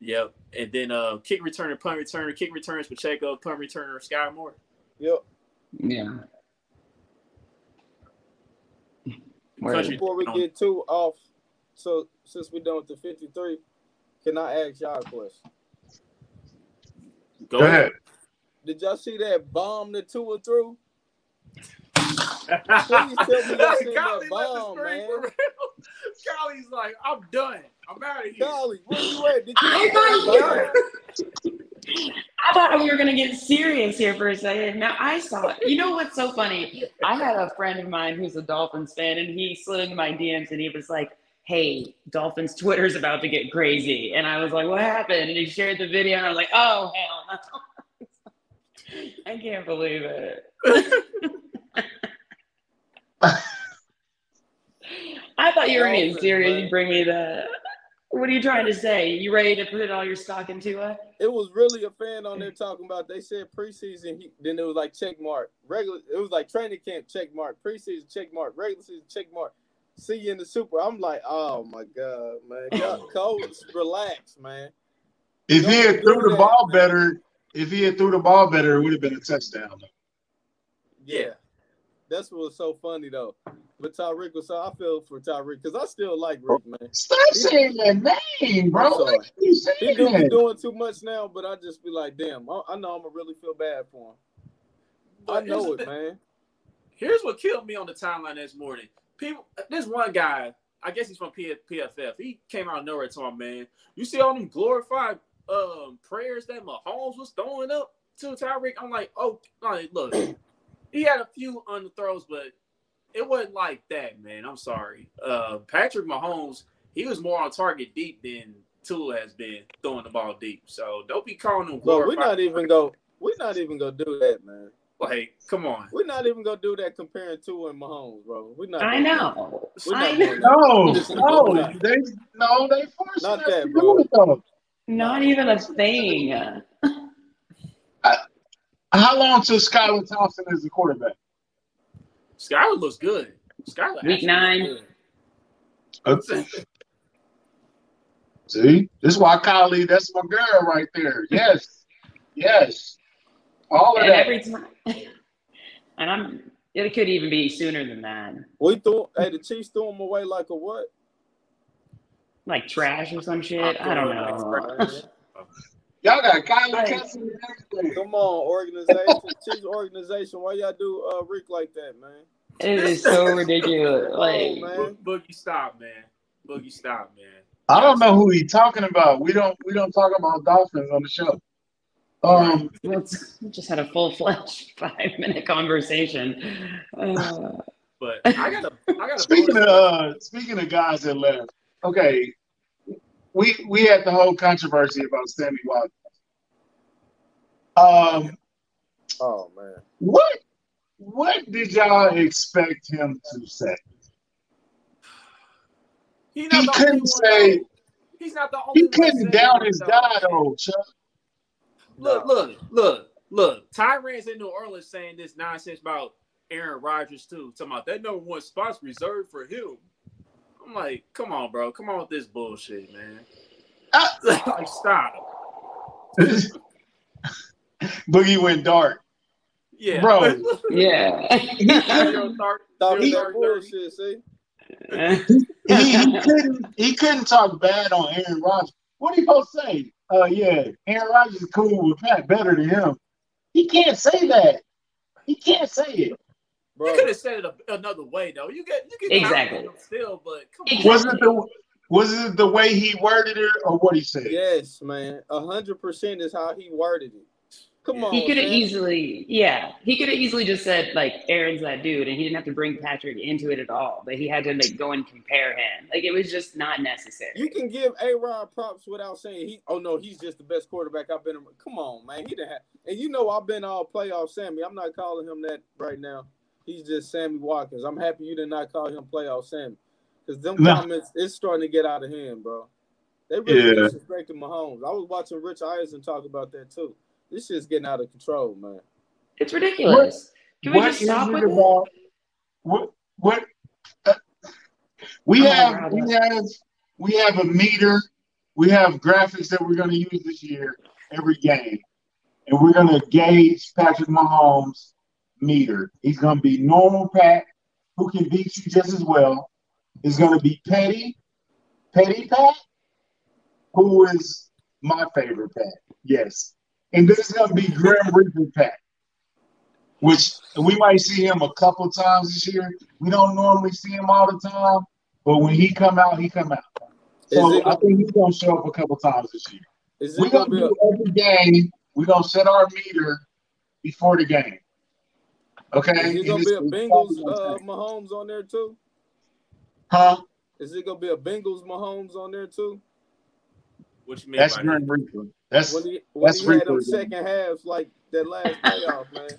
Yep. And then uh, kick returner, punt returner, kick returns Pacheco, punt returner Skyy Moore. Yep. yeah. Where- Country- Before we get too off, so since we're done with the 53, can I ask y'all a question? Go, Go ahead. Did y'all see that bomb that Tua threw? Please tell me y'all seen that bomb, man. Kylie's like, I'm done. I'm out of here. Golly, where you at? Did you I see that thought I thought we were gonna get serious here for a second. Now I saw it. You know what's so funny? I had a friend of mine who's a Dolphins fan, and he slid into my DMs and he was like, "Hey, Dolphins Twitter's about to get crazy," and I was like, "What happened?" And he shared the video, and I was like, "Oh hell no!" I can't believe it. I thought you were being serious. You bring me that. What are you trying to say? You ready to put all your stock into it? It was really a fan on there talking about. They said preseason. He, then it was like check mark. Regular. It was like training camp check mark. Preseason check mark. Regular season check mark. See you in the super. I'm like, oh my god, man. Y'all- Coach, relax, man. If he had threw do the that, ball man. better, if he had threw the ball better, it would have been a touchdown. Yeah. That's what was so funny though. But Tyreek was so I feel for Tyreek because I still like Rick, man. Stop saying that name, bro. I'm sorry. You He saying do be doing too much now, but I just be like, damn, I, I know I'm gonna really feel bad for him. I know it, the- man. Here's what killed me on the timeline this morning. People, this one guy, I guess he's from P- PFF. He came out of nowhere talking, man. You see all them glorified um, prayers that Mahomes was throwing up to Tyreek. I'm like, oh, like, look, he had a few on the throws, but it wasn't like that, man. I'm sorry. Uh, Patrick Mahomes, he was more on target deep than Tua has been throwing the ball deep. So don't be calling him. But we're not even go. We're not even gonna do that, man. like, come on. We're not even gonna do that comparing Tua and Mahomes, bro. We're not. I gonna do know. I know. that. No, no, they no, they forced Not that, bro. do it though. Not even a thing. How long till Skylar Thompson is the quarterback? Skylar looks good. Skylar Week nine. looks Okay. See, this is why Kylie, that's my girl right there. Yes, yes, all of And that. every time, and I'm. It could even be sooner than that, We threw. Hey, the Chiefs threw him away like a what? like trash or some shit. I don't know. Man. Y'all got Kylie Like- Thompson. Come on, organization, Chiefs organization. Why y'all do uh, Rick like that, man? It is so ridiculous. Oh, Like, man. Bo- Boogie, stop, man. Boogie, stop, man. I don't know who he's talking about. We don't we don't talk about Dolphins on the show. Um, let's we just had a full fledged five minute conversation. Uh, But I got a, I got a. speaking of uh, speaking of guys that left, okay, we we had the whole controversy about Sammy Watkins. Um, Oh man. what what did y'all expect him to say? He, He couldn't say He's not the only. he one couldn't saying down his though. guy though, Chuck. Look, look, look, look. Tyrann's in New Orleans saying this nonsense about Aaron Rodgers too. Talking about that number one spot's reserved for him. I'm like, come on, bro. Come on with this bullshit, man. Ah. like, stop. Boogie went dark. Yeah, Bro. yeah. Zero dark- zero he dark that thirty. bullshit. See. He, he couldn't he couldn't talk bad on Aaron Rodgers. What are you supposed to say? Uh yeah, Aaron Rodgers is cool with Pat better than him. He can't say that. He can't say it. Bro, You could have said it a, another way, though. You get you get Exactly. still, but come Exactly. on. Was it the was it the way he worded it or what he said? yes, man. A hundred percent is how he worded it. Come on. He could have easily, yeah, he could have easily just said like Aaron's that dude, and he didn't have to bring Patrick into it at all. But he had to like go and compare him. Like it was just not necessary. You can give A Rod props without saying he. Oh no, he's just the best quarterback I've been. Come on, man. He didn't have. And you know I've been all playoff Sammy. I'm not calling him that right now. He's just Sammy Watkins. I'm happy you did not call him playoff Sammy, because them No. comments it's starting to get out of hand, bro. They really Yeah. disrespecting Mahomes. I was watching Rich Eisen talk about that too. This shit's getting out of control, man. It's ridiculous. Can we just stop with it? about- What what uh, we Oh, have we have we have a meter. We have graphics that we're going to use this year every game, and we're going to gauge Patrick Mahomes' meter. He's going to be normal Pat, who can beat you just as well. Is going to be petty, petty Pat, who is my favorite Pat. Yes, and then it's gonna be Grim Reaper Pat, which we might see him a couple times this year. We don't normally see him all the time, but when he come out, he come out. So it, I think he's gonna show up a couple times this year. We're be a, do every game. We're gonna set our meter before the game. Okay. is it gonna be a Bengals uh, Mahomes on there too? huh? Is it gonna be a Bengals Mahomes on there too? What you mean That's by Grim? Reaper. That's When he when That's he had them second halves like that last playoff, man.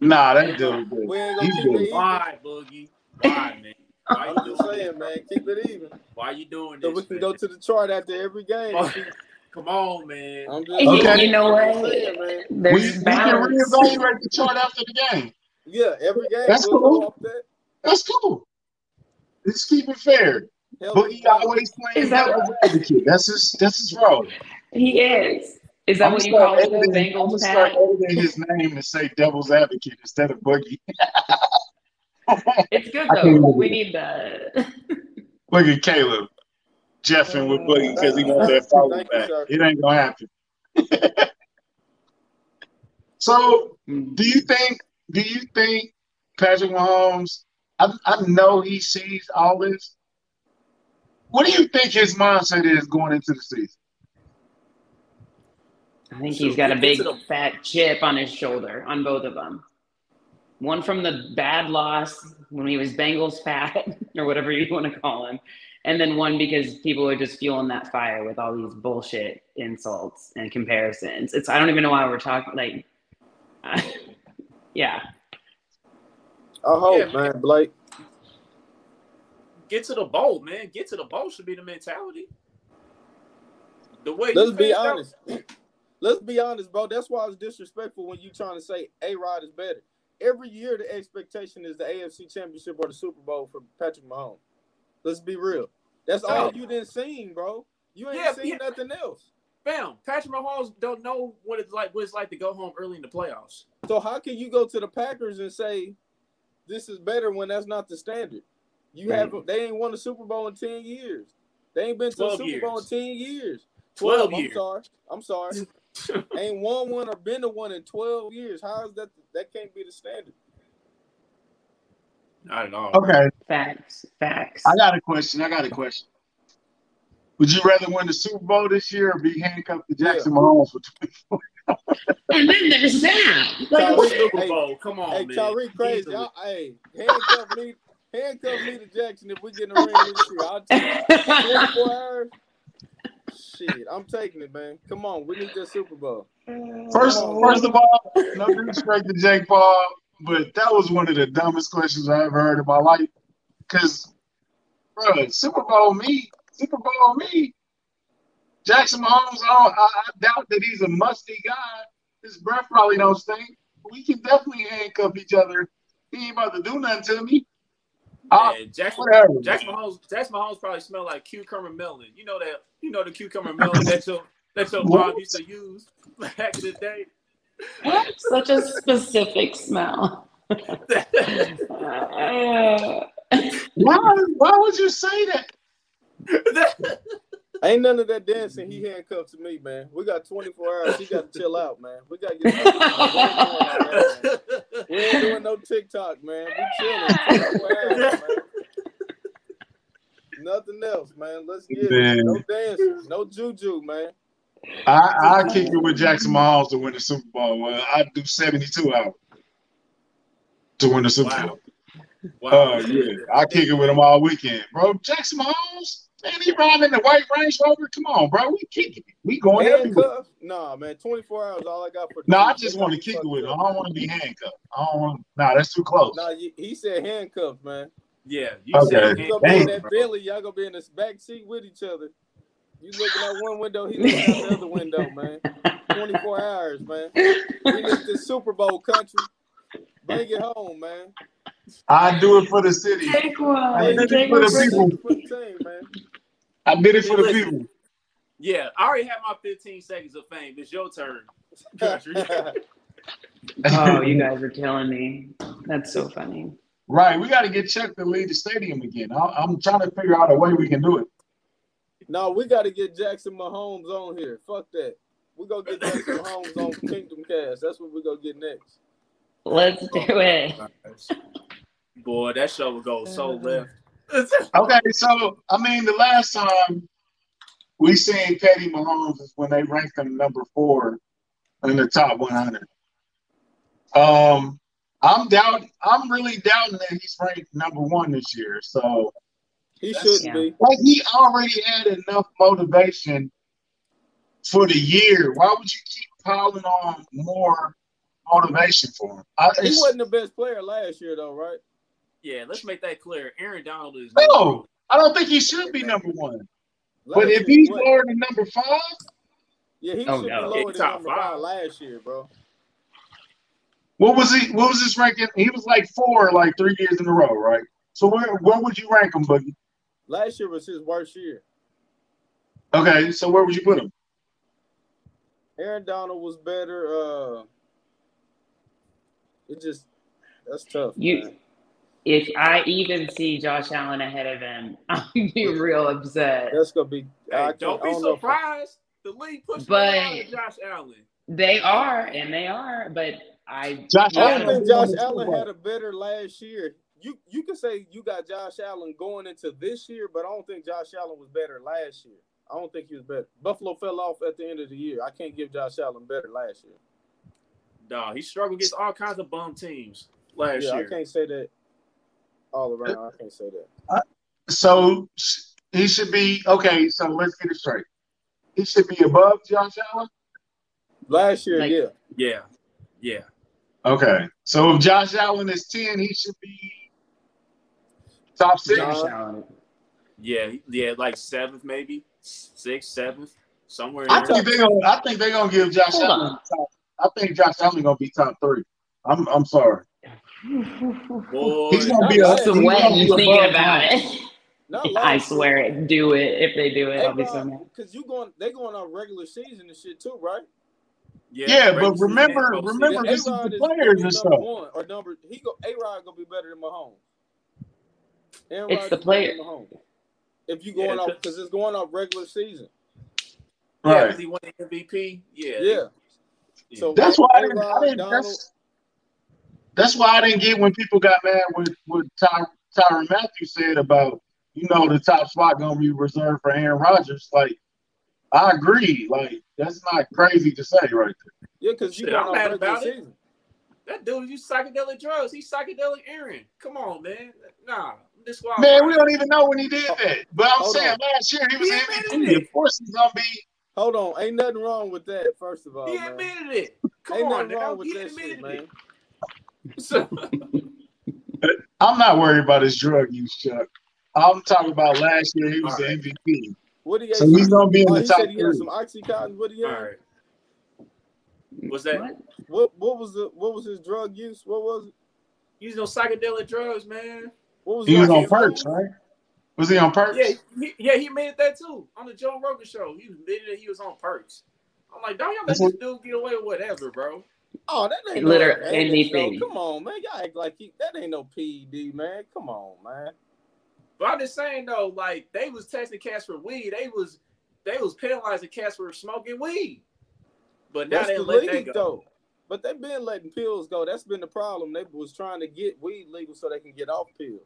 nah. That dude. We ain't gonna keep it even. Why, Boogie? Why, man? Why I'm you just doing saying, man, keep it even. Why you doing So this? we can man? go to the chart after every game. Come on, man. I'm just Okay. You know I'm just what? We, There's we can balance. reevaluate the chart after the game. Yeah, every game That's we'll cool. that. That's cool. Let's keep it fair. Hell, But he always playing Is that- devil's advocate. That's his. That's his role. He is. Is that I'm what you gonna call start it, though? I'm gonna start Pat? editing his name to say devil's advocate instead of boogie. It's good though. We need that. Look at Caleb jeffing with Boogie because he wants that follow Thank you, back. It ain't gonna happen. so, do you think? Do you think Patrick Mahomes? I, I know he sees all this. What do you think his mindset is going into the season? I think he's got a big fat chip on his shoulder on both of them. One from the bad loss when he was Bengals fat or whatever you want to call him, and then one because people are just fueling that fire with all these bullshit insults and comparisons. It's I don't even know why we're talking like, yeah. I hope, Yeah, man, Blake. Get to the bowl, man. Get to the bowl should be the mentality. The way Let's be feel- honest. Let's be honest, bro. That's why it's disrespectful when you trying to say A Rod is better. Every year the expectation is the AFC Championship or the Super Bowl for Patrick Mahomes. Let's be real. That's all you didn't seen, bro. You ain't Yeah, seen yeah. nothing else. Bam. Patrick Mahomes don't know what it's like. What it's like to go home early in the playoffs. So how can you go to the Packers and say this is better when that's not the standard? You have they ain't won a Super Bowl in ten years. They ain't been to a 12 Super Bowl in years. ten years. 12 I'm years. sorry. I'm sorry. ain't won one or been to one in twelve years. How is that? That can't be the standard. Not at all. Okay, Facts, facts. I got a question. I got a question. Would you rather win the Super Bowl this year or be handcuffed to Jackson Mahomes for 24? and then there's that. Like, What Super Hey, Bowl? Come on, hey, man. Tyreek crazy. Easily. Y'all, hey, handcuff me, handcuff me to Jackson if we get in a ring this year. I'll take 24 hours. Shit, I'm taking it, man. Come on, we need that Super Bowl. First, first of all, no disrespect to Jake Paul, but that was one of the dumbest questions I ever heard in my life. Because, bro, Super Bowl me, Super Bowl me. Jackson Mahomes, I, I, I doubt that he's a musty guy. His breath probably don't stink. We can definitely handcuff each other. He ain't about to do nothing to me. Uh, Man, Jackson, whatever. Jackson Mahomes, Jackson Mahomes probably smell like cucumber melon. You know that. You know the cucumber melon that your that your mom used to use back in the day. What such a specific smell. Why, why would you say that? Ain't none of that dancing. He handcuffed to me, man. We got 24 hours. He got to chill out, man. We got to get. Out, we ain't doing no TikTok, man. We chilling. 24 hours, man. Nothing else, man. Let's get Man. it. No dancing. No juju, man. I I kick it with Jackson Mahomes to win the Super Bowl. Well, I'd do 72 hours to win the Super Wow. Bowl. wow. Oh yeah, I kick it with him all weekend, bro. Jackson Mahomes, man, he riding the white Range Rover. Come on, bro, we kicking it. We going everywhere. Handcuffs? Nah, man. 24 hours. All I got for. No, I just want to kick it with him. I don't want to be handcuffed. I don't want. Nah, that's too close. Nah, he said handcuffs, man. Yeah. You Okay. said You gonna be in that Bentley, y'all gonna be in this back seat with each other. You looking out one window, he looking out the other window, man. 24 hours, man. We need this Super Bowl country. Bring it home, man. I do it for the city. take one. I did it for the people. For the team, man. I did it for the people. Yeah, I already had my 15 seconds of fame. It's your turn. Country. Oh, you guys are killing me. That's so funny. right, we got to get Chuck to lead the stadium again. I, I'm trying to figure out a way we can do it. No, we got to get Jackson Mahomes on here. Fuck that. We gonna get Jackson Mahomes on Kingdom Kast. That's what we gonna get next. Let's do it. Boy, that show will go so left. Okay, so I mean, the last time we seen Patty Mahomes is when they ranked him number four in the top 100. Um, I'm doubting, I'm really doubting that he's ranked number one this year. So He shouldn't Yeah. be. like he already had enough motivation for the year. Why would you keep piling on more motivation for him? I, He wasn't the best player last year, though, right? Yeah, let's make that clear. Aaron Donald is no, I don't think he should be number one. Last But if year, he's what? lower than number five, yeah, he Oh, should no. be lower Yeah, than number five. five last year, bro. what was he? What was his ranking? He was like four, like three years in a row, right? So where where would you rank him, Boogie? Last year was his worst year. Okay, so where would you put him? Aaron Donald was better. Uh, it just that's tough. You, man. if I even see Josh Allen ahead of him, I'll be real upset. That's gonna be. I Hey, can't- don't I be don't know if surprised. The league pushed But- the hell out of Josh Allen. They are, and they are, but I. Josh Allen don't think Josh Allen had a better last year. You you can say you got Josh Allen going into this year, but I don't think Josh Allen was better last year. I don't think he was better. Buffalo fell off at the end of the year. I can't give Josh Allen better last year. Dog, he struggled against all kinds of bum teams last yeah, year. I can't say that all around. I can't say that. Uh, so he should be okay. So let's get it straight. He should be above Josh Allen. Last year, Like- yeah. Yeah, yeah. Okay. So if Josh Allen is ten, he should be top six. Josh Allen. Yeah, yeah, like seventh, maybe sixth, seventh, somewhere in I think they're gonna. I think they're gonna give Josh Hold Allen. Top, I think Josh Allen gonna be top three. I'm. I'm sorry. Boy, He's gonna be. Not A, last he's Some gonna wet be you thinking above about mine. it. Not I swear it. Do it. If they do it, I'll be so mad. Because you going, they going on regular season and shit too, right? Yeah, regular but remember- remember Yeah, this is the players and stuff. One or number he go A Rod gonna be better than Mahomes. Aaron It's the player. If you Yeah, going off cause- it's going off regular season. Yeah, Right. 'cause he won the MVP. Yeah, Yeah. yeah. So That's why I didn't. I A-Rod, didn't Donald- that's, that's why I didn't get when people got mad with what Ty, Tyrann Mathieu said about you know the top spot gonna be reserved for Aaron Rodgers. Like I agree. Like that's not crazy to say right there. Yeah, because you Shit, going I'm off mad regular about it. that dude used psychedelic drugs. He's psychedelic Aaron. Come on, man. Nah, this why. Man, we don't even know when he did that. But I'm Hold saying on. last year he was He MVP. admitted it. Of course he's gonna be. Hold on, ain't nothing wrong with that. First of all, He man. admitted it. Come ain't on, nothing wrong with He that shit, admitted man. So, I'm not worried about his drug use, Chuck. I'm talking about last year he was All the right. MVP. What he So he's gonna be in oh, the he top said he had three. some oxycontin. What he all had? right. What's that? What? What what was the what was his drug use? What was it? Using those psychedelic drugs, man. What was He was on His perks, moves? right? Was he on perks? Yeah, he, yeah, he admitted that too on the Joe Rogan show. He admitted that he was on perks. I'm like, don't y'all let That's this dude get away with whatever, bro. Oh, that ain't literally no anything. though. Come on, man. Y'all act like he, that ain't no PED, man. Come on, man. But I'm just saying though, like they was testing cats for weed. They was they was penalizing cats for smoking weed. But now That's they the let that go. though. But they've been letting pills go. That's been the problem. They was trying to get weed legal so they can get off pills.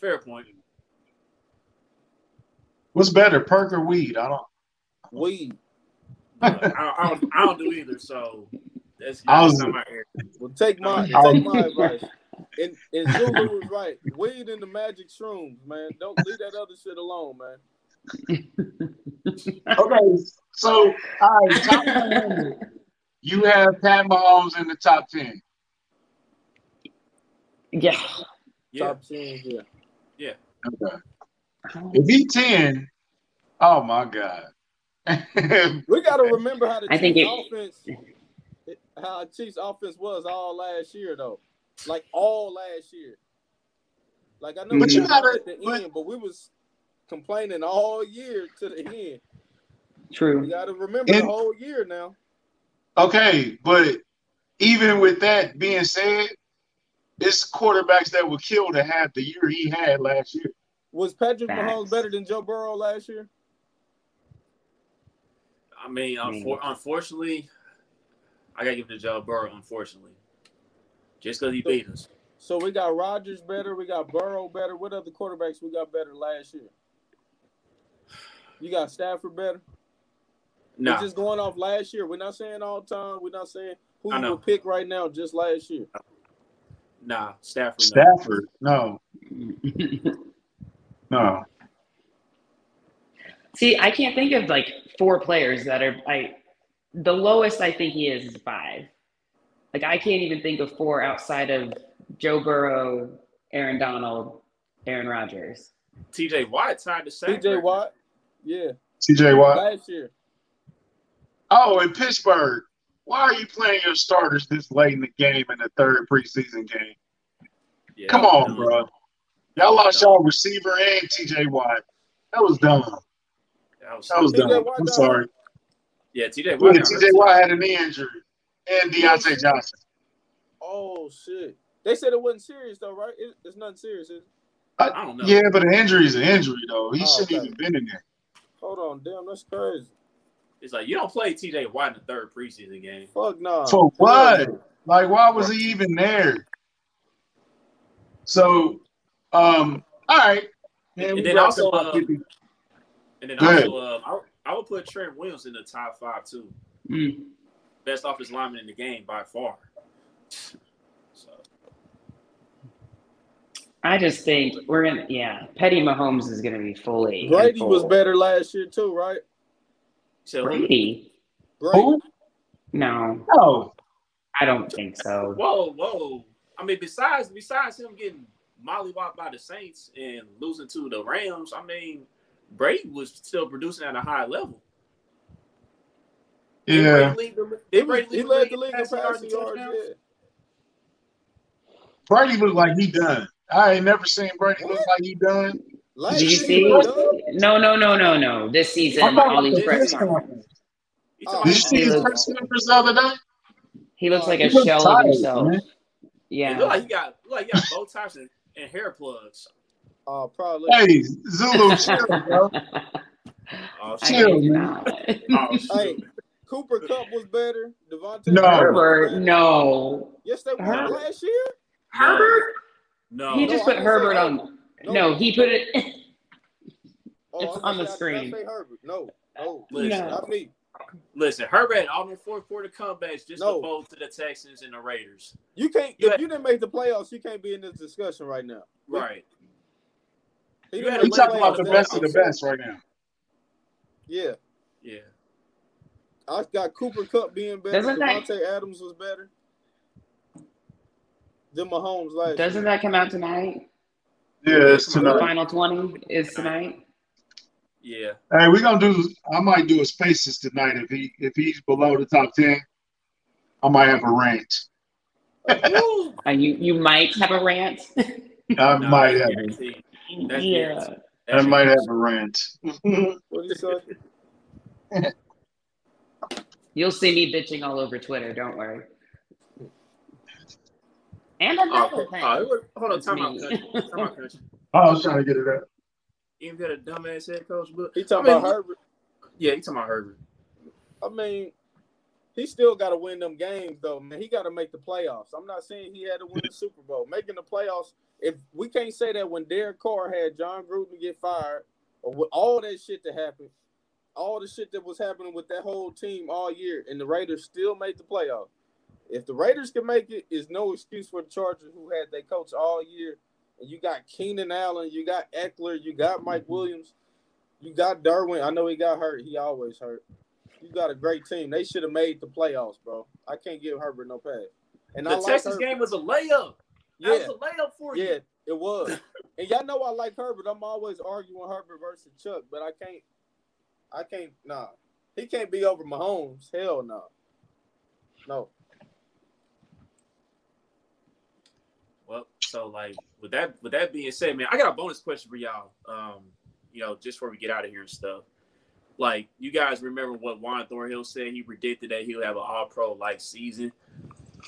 Fair point. What's better, perk or weed? I don't. Weed. I, I, don't, I don't do either, so that's I not, was- that's not my area. Well, take my take my advice. And, and Zulu was right. Weed in the magic shrooms, man. Don't leave that other shit alone, man. Okay, so all right, top 100. You have Pat Mahomes in the top ten. Yeah. Yeah, Top ten, yeah. Okay. If he ten, oh my god. We got to remember how the I think Chiefs it- offense, how Chiefs offense was all last year, though. Like all last year. Like I know But we you got gotta- at the but- end, but we was complaining all year to the end. True. We True. got to remember And- the whole year now. okay, but even with that being said, it's quarterbacks that would kill to have the year he had last year. Was Patrick Facts. Mahomes better than Joe Burrow last year? I mean, unfor- unfortunately, I gotta give it to Joe Burrow. Unfortunately, just because he beat us. So we got Rodgers better. We got Burrow better. What other quarterbacks we got better last year? You got Stafford better. No, We're just going off last year. We're not saying all time. We're not saying who I you know. would pick right now. Just last year. Nah, Stafford. Stafford, no, no. See, I can't think of like four players that are I the lowest I think he is is five. Like I can't even think of four outside of Joe Burrow, Aaron Donald, Aaron Rodgers. T.J. Watt tied the same. T.J. Watt. Yeah, T.J. Watt. last year. Oh, in Pittsburgh, why are you playing your starters this late in the game in the third preseason game? Yeah, Come on, dumb. bro. Y'all lost y'all receiver and T.J. Watt. That was dumb. That was, That was dumb. Watt I'm sorry. yeah. T.J. Yeah, Watt. got T.J. hurt. Watt had a knee injury, and Diontae Johnson. Oh shit! They said it wasn't serious though, right? It, it's nothing serious. Is it? I don't know. Yeah, but an injury is an injury, though. He Oh, shouldn't okay. even been in there. Hold on, damn, that's crazy. It's like you don't play T.J. Watt in the third preseason game. Fuck nah. For what? Like, why was he even there? So, um, all right. And then also, to- uh, And then Go ahead. also, uh, I, I would put Trent Williams in the top five too. Mm. Best offensive lineman in the game by far. So I just think we're gonna yeah, Petty Mahomes is gonna be fully Brady in was better last year too, right? So Brady? Brady. Who? No, No. I don't think so. whoa, whoa. I mean, besides besides him getting mollywopped by the Saints and losing to the Rams, I mean, Brady was still producing at a high level. Yeah. Brady the- He, Brady he led the the league in passing yards passing and yards. touchdowns? Yeah. Brady looked like he done. I ain't never seen Brady look like he done. Last Did you see? he was done. No, no, no, no, no. This season, I'm talking all these press press conferences. conference. You talking Oh, Did you see his he press conference the other day? He looks oh. like a He looked shell of himself. man. Yeah. look like he got look like he got bow ties and, and hair plugs. Oh, probably. Hey, Zulu, chill, bro. Oh, chill, man. Oh. Hey, Cooper Kupp was better. Davante No. Herbert, no. Yes, they won Herbert. last year. Herbert? No. He just I put didn't Herbert Herbert. on. No. No, he put it. Oh, It's on the screen. Say Herbert. No, no, Listen, No. not me. listen. Herbert had all the fourth quarter comebacks just No. to both to the Texans and the Raiders. You can't. You if had- you didn't make the playoffs, you can't be in this discussion right now. Right. He You didn't had We make to the talking about the best of the that's- best right now. Yeah, Yeah. I got Cooper Kupp being better. Doesn't that- Adams was better than Mahomes last Doesn't year. that come out tonight? Yeah, it's The tonight. final 20 is tonight. Yeah. Hey, we're gonna do. I might do a spaces tonight if he if he's below the top ten. I might have a rant. And you, you might have a rant. I Nah, might have. A, guaranteed. That's yeah. guaranteed. I might have a rant. What do you say? You'll see me bitching all over Twitter. Don't worry. And Oh, another okay. thing. oh, wait, hold on, It's time out, me. Time out, country. Oh, I was trying to get it up. You even got a dumbass head coach, but He talking I mean, about Herbert. yeah, he talking about Herbert. I mean, he still got to win them games, though, man. He got to make the playoffs. I'm not saying he had to win the Super Bowl. Making the playoffs, if we can't say that when Derek Carr had Jon Gruden get fired, or with all that shit that happened, all the shit that was happening with that whole team all year, and the Raiders still made the playoffs. If the Raiders can make it, is no excuse for the Chargers who had their coach all year. And you got Keenan Allen, you got Ekeler, you got Mike mhm. Williams, you got Derwin. I know he got hurt. He always hurt. You got a great team. They should have made the playoffs, bro. I can't give Herbert no pass. And The like Texas Herbert. game was a layup. That Yeah, was a layup for you. yeah, it was. and y'all know I like Herbert. I'm always arguing Herbert versus Chuck, but I can't. I can't. Nah, he can't be over Mahomes. Hell no. No. Well, so like with that with that being said, man, I got a bonus question for y'all. Um, you know, just before we get out of here and stuff. Like, you guys remember what Juan Thornhill said? He predicted that he'll have an all pro like season.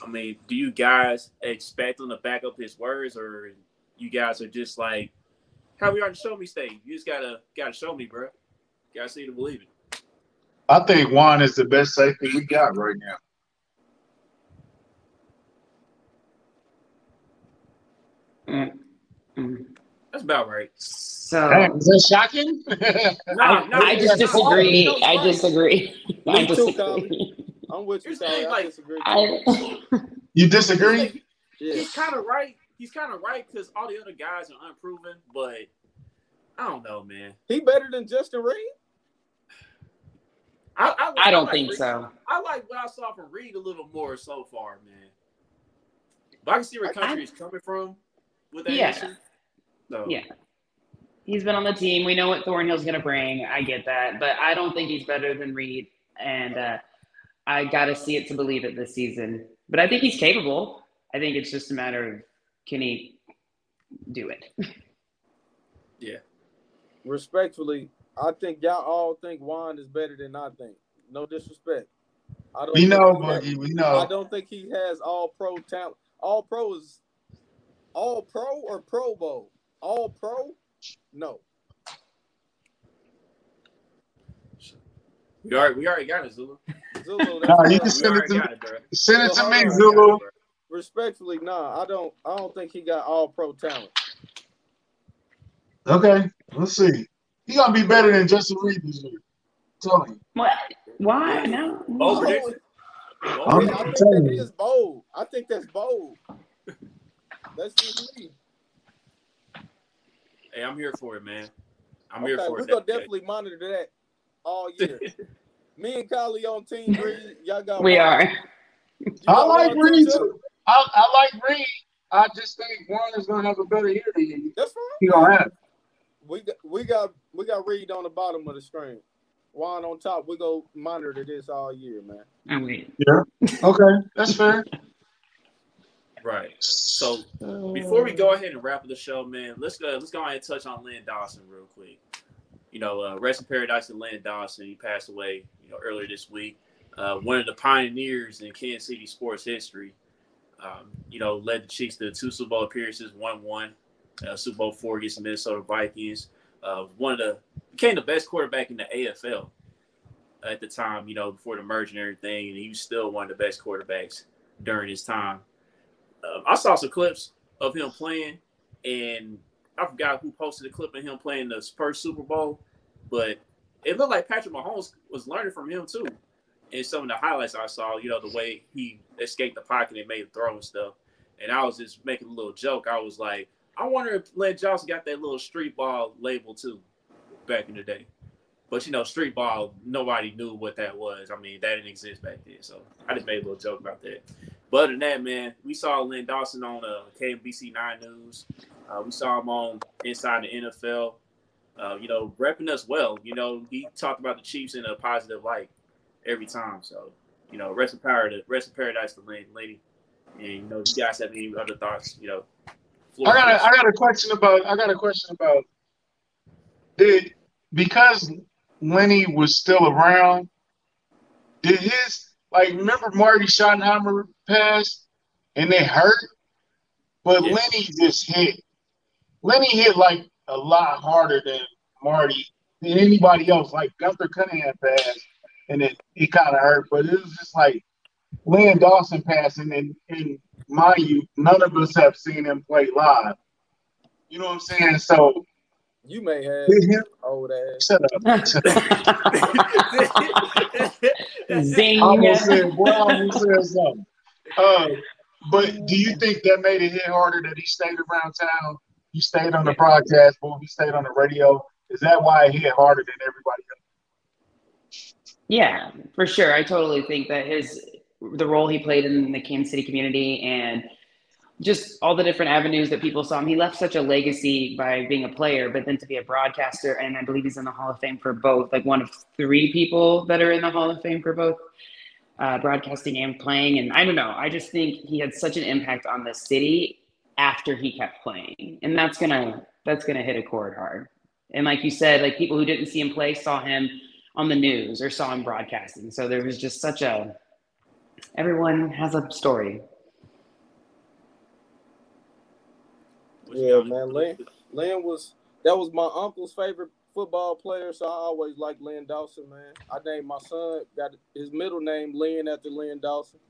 I mean, do you guys expect him to back up his words or you guys are just like how we are the show me stage? You just gotta gotta show me, bro. Gotta see to believe it. I think Juan is the best safety we got right now. Mm, mm. That's about right. So Hey, is that shocking? Nah, I, I just nah, disagree. nah, I nah, disagree. I Me too, disagree. Colin. I'm with you, Here's the I disagree. I, you disagree? yeah. He's kind of right. He's kind of right because all the other guys are unproven, but I don't know, man. He better than Justin Reid. I, I, I don't like think Reid. so. I like what I saw from Reid a little more so far, man. But I can see where I- country is coming from with that Yeah. issue. So, Yeah. He's been on the team. We know what Thornhill's going to bring. I get that. But I don't think he's better than Reid. And uh, I got to see it to believe it this season. But I think he's capable. I think it's just a matter of can he do it? Yeah. Respectfully, I think y'all all think Juan is better than I think. No disrespect. I don't We know, he Boogie. We know. I don't think he has all pro talent. All pro is all pro or Pro Bowl? All pro? No. we already we already got it, Zulu. Zulu, Nah, you can send it to got it. Send it to me, on. Zulu. respectfully, nah, I don't I don't think he got all pro talent. Okay, let's see. He gonna be better than Justin Reid this year. Tell me. What? Why? No. Bold prediction. I'm Bold I prediction. think telling that you. is bold. I think that's bold. That's just me. Hey, I'm here for it, man. I'm Okay, here for it. we're gonna definitely monitor that all year. Me and Kylie on Team Reid, y'all got We one. are. You I like one Reid too? too. I, I like Reid. I just think Juan is gonna have a better year than you. That's fine. He gonna have. We got we got we got Reid on the bottom of the screen. Juan on top. We go monitor this all year, man. I'm Yeah. Okay, that's fair. Right. So before we go ahead and wrap up the show, man, let's go. Let's go ahead and touch on Len Dawson real quick. You know, uh, rest in paradise to Len Dawson. He passed away, you know, earlier this week. Uh, one of the pioneers in Kansas City sports history. Um, you know, led the Chiefs to two Super Bowl appearances, one one, uh, Super Bowl four against the Minnesota Vikings. Uh, one of the became the best quarterback in the AFL at the time. You know, before the merger and everything, and he was still one of the best quarterbacks during his time. Um, I saw some clips of him playing, and I forgot who posted a clip of him playing the first Super Bowl, but it looked like Patrick Mahomes was learning from him too. And some of the highlights I saw, you know, the way he escaped the pocket and made a throw and stuff. And I was just making a little joke. I was like, I wonder if Len Johnson got that little street ball label too back in the day. But you know, street ball, nobody knew what that was. I mean, that didn't exist back then. So I just made a little joke about that. But other than that, man, we saw Len Dawson on uh, KMBC Nine News. Uh, we saw him on Inside the NFL. Uh, you know, repping us well. You know, he talked about the Chiefs in a positive light every time. So, you know, rest in power to rest in paradise to Len, lady. And you know, you guys have any other thoughts, you know, I got a, I got a question about I got a question about did because Lenny was still around, did his like remember Marty Schottenheimer passed and they hurt, but Yeah. Lenny just hit. Lenny hit like a lot harder than Marty than anybody else. Like Gunther Cunningham passed and it, it kind of hurt, but it was just like Len Dawson passing and, and mind you, none of us have seen him play live. You know what I'm saying? So You may have him old ass. shut up. Shut up. Zing. I almost said, boy, I almost said something. Uh, but do you think that made it hit harder that he stayed around town? He stayed on the broadcast booth, he stayed on the radio. Is that why it hit harder than everybody else? Yeah, for sure. I totally think that his the role he played in the Kansas City community and just all the different avenues that people saw him. He left such a legacy by being a player, but then to be a broadcaster, and I believe he's in the Hall of Fame for both, like one of three people that are in the Hall of Fame for both uh, broadcasting and playing. And I don't know, I just think he had such an impact on the city after he kept playing, and that's gonna that's gonna hit a chord hard. And like you said, like people who didn't see him play saw him on the news or saw him broadcasting. So there was just such a everyone has a story. Yeah, man. Len, Len was that was my uncle's favorite football player, so I always like Len Dawson, man. I named my son got his middle name Len after Len Dawson.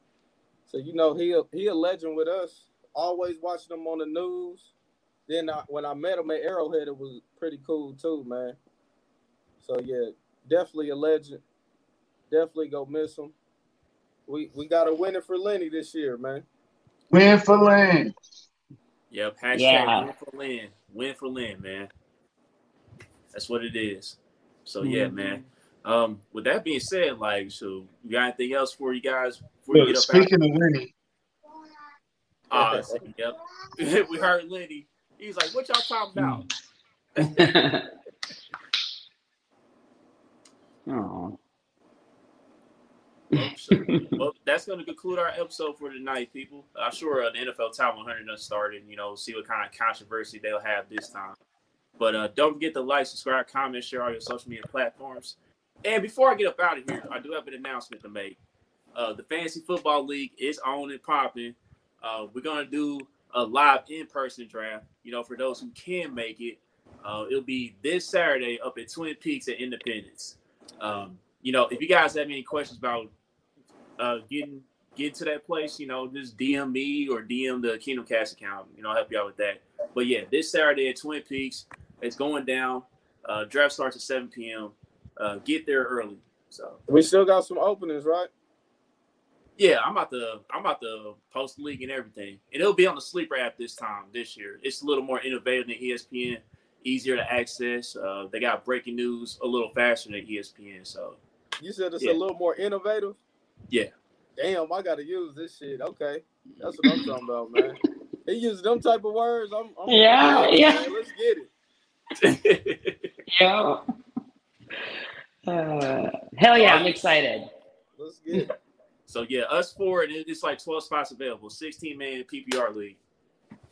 So you know he a, he a legend with us. Always watching him on the news. Then I, when I met him at Arrowhead, it was pretty cool too, man. So yeah, definitely a legend. Definitely go miss him. We we got a winner for Lenny this year, man. Win for Len. Yep. Hashtag Yeah. win for Len. Win for Len, man. That's what it is. So yeah, Mhm. man. Um, with that being said, like, so you got anything else for you guys before you Look, get up speaking of Lenny, out? Uh, yep. we heard Lenny. He's like, "What y'all talking about?" oh. Well, so- well, that's going to conclude our episode for tonight, people. I'm sure uh, the NFL Top 100 done started. You know, see what kind of controversy they'll have this time. But uh, don't forget to like, subscribe, comment, share all your social media platforms. And before I get up out of here, I do have an announcement to make. Uh, the Fantasy Football League is on and popping. Uh, we're going to do a live in-person draft. You know, for those who can make it, uh, it'll be this Saturday up at Twin Peaks at Independence. Um, you know, if you guys have any questions about uh, getting get to that place, you know, just DM me or DM the Kingdom Kast account. You know, I'll help you out with that. But yeah, this Saturday at Twin Peaks, it's going down. Uh, draft starts at 7 p.m. Uh, get there early. So We still got some openings, right? yeah, I'm about to I'm about to post the league and everything, and it'll be on the sleeper app this time this year. It's a little more innovative than ESPN, easier to access. Uh, they got breaking news a little faster than ESPN. So You said it's Yeah. a little more innovative. Yeah. Damn, I gotta use this shit. Okay, that's what I'm talking about, man. He uses them type of words. I'm, I'm Yeah, man, yeah. Let's get it. Yeah. Uh, hell yeah, I'm excited. Let's get it. So yeah, us four, and it's like twelve spots available. Sixteen man PPR league,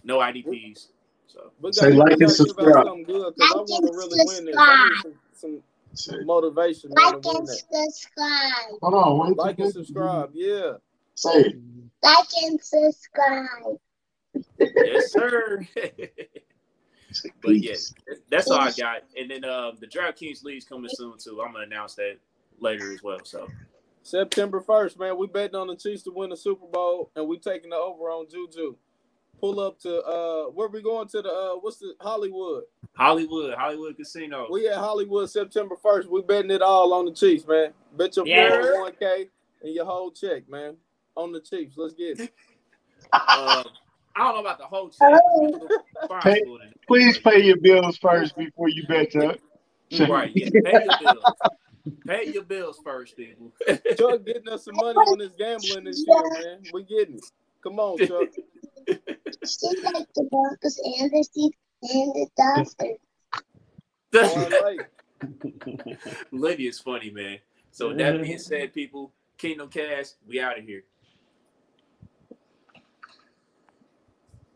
no IDPs. So Say gotta- like and gotta give out subscribe. good because I Like want to and really win this. I need some, some, some motivation Like and subscribe. hold on, wait. Like and subscribe. Yeah. Say. Like and subscribe. yes, sir. Say but yeah, that's all I got. And then uh, the DraftKings league's coming soon too. I'm gonna announce that later as well. So September 1st, man. We betting on the Chiefs to win the Super Bowl, and we taking the over on Juju. Pull up to uh, where we going to the uh, what's the Hollywood? Hollywood, Hollywood Casino. We at Hollywood September 1st. We betting it all on the Chiefs, man. Bet your Yeah. 401k and your whole check, man, on the Chiefs. Let's get it. Uh, I don't know about the whole check. Pay- Please pay your bills first before you bet up. Right, yeah. Pay your bills. Pay your bills first, people. Chuck getting us some money on this gambling this year, man. We getting it. Come on, Chuck. She like the Broncos and the Chiefs and the Dolphins. All right. Lydia is funny, man. So with that being said, people, Kingdom Kast, we out of here.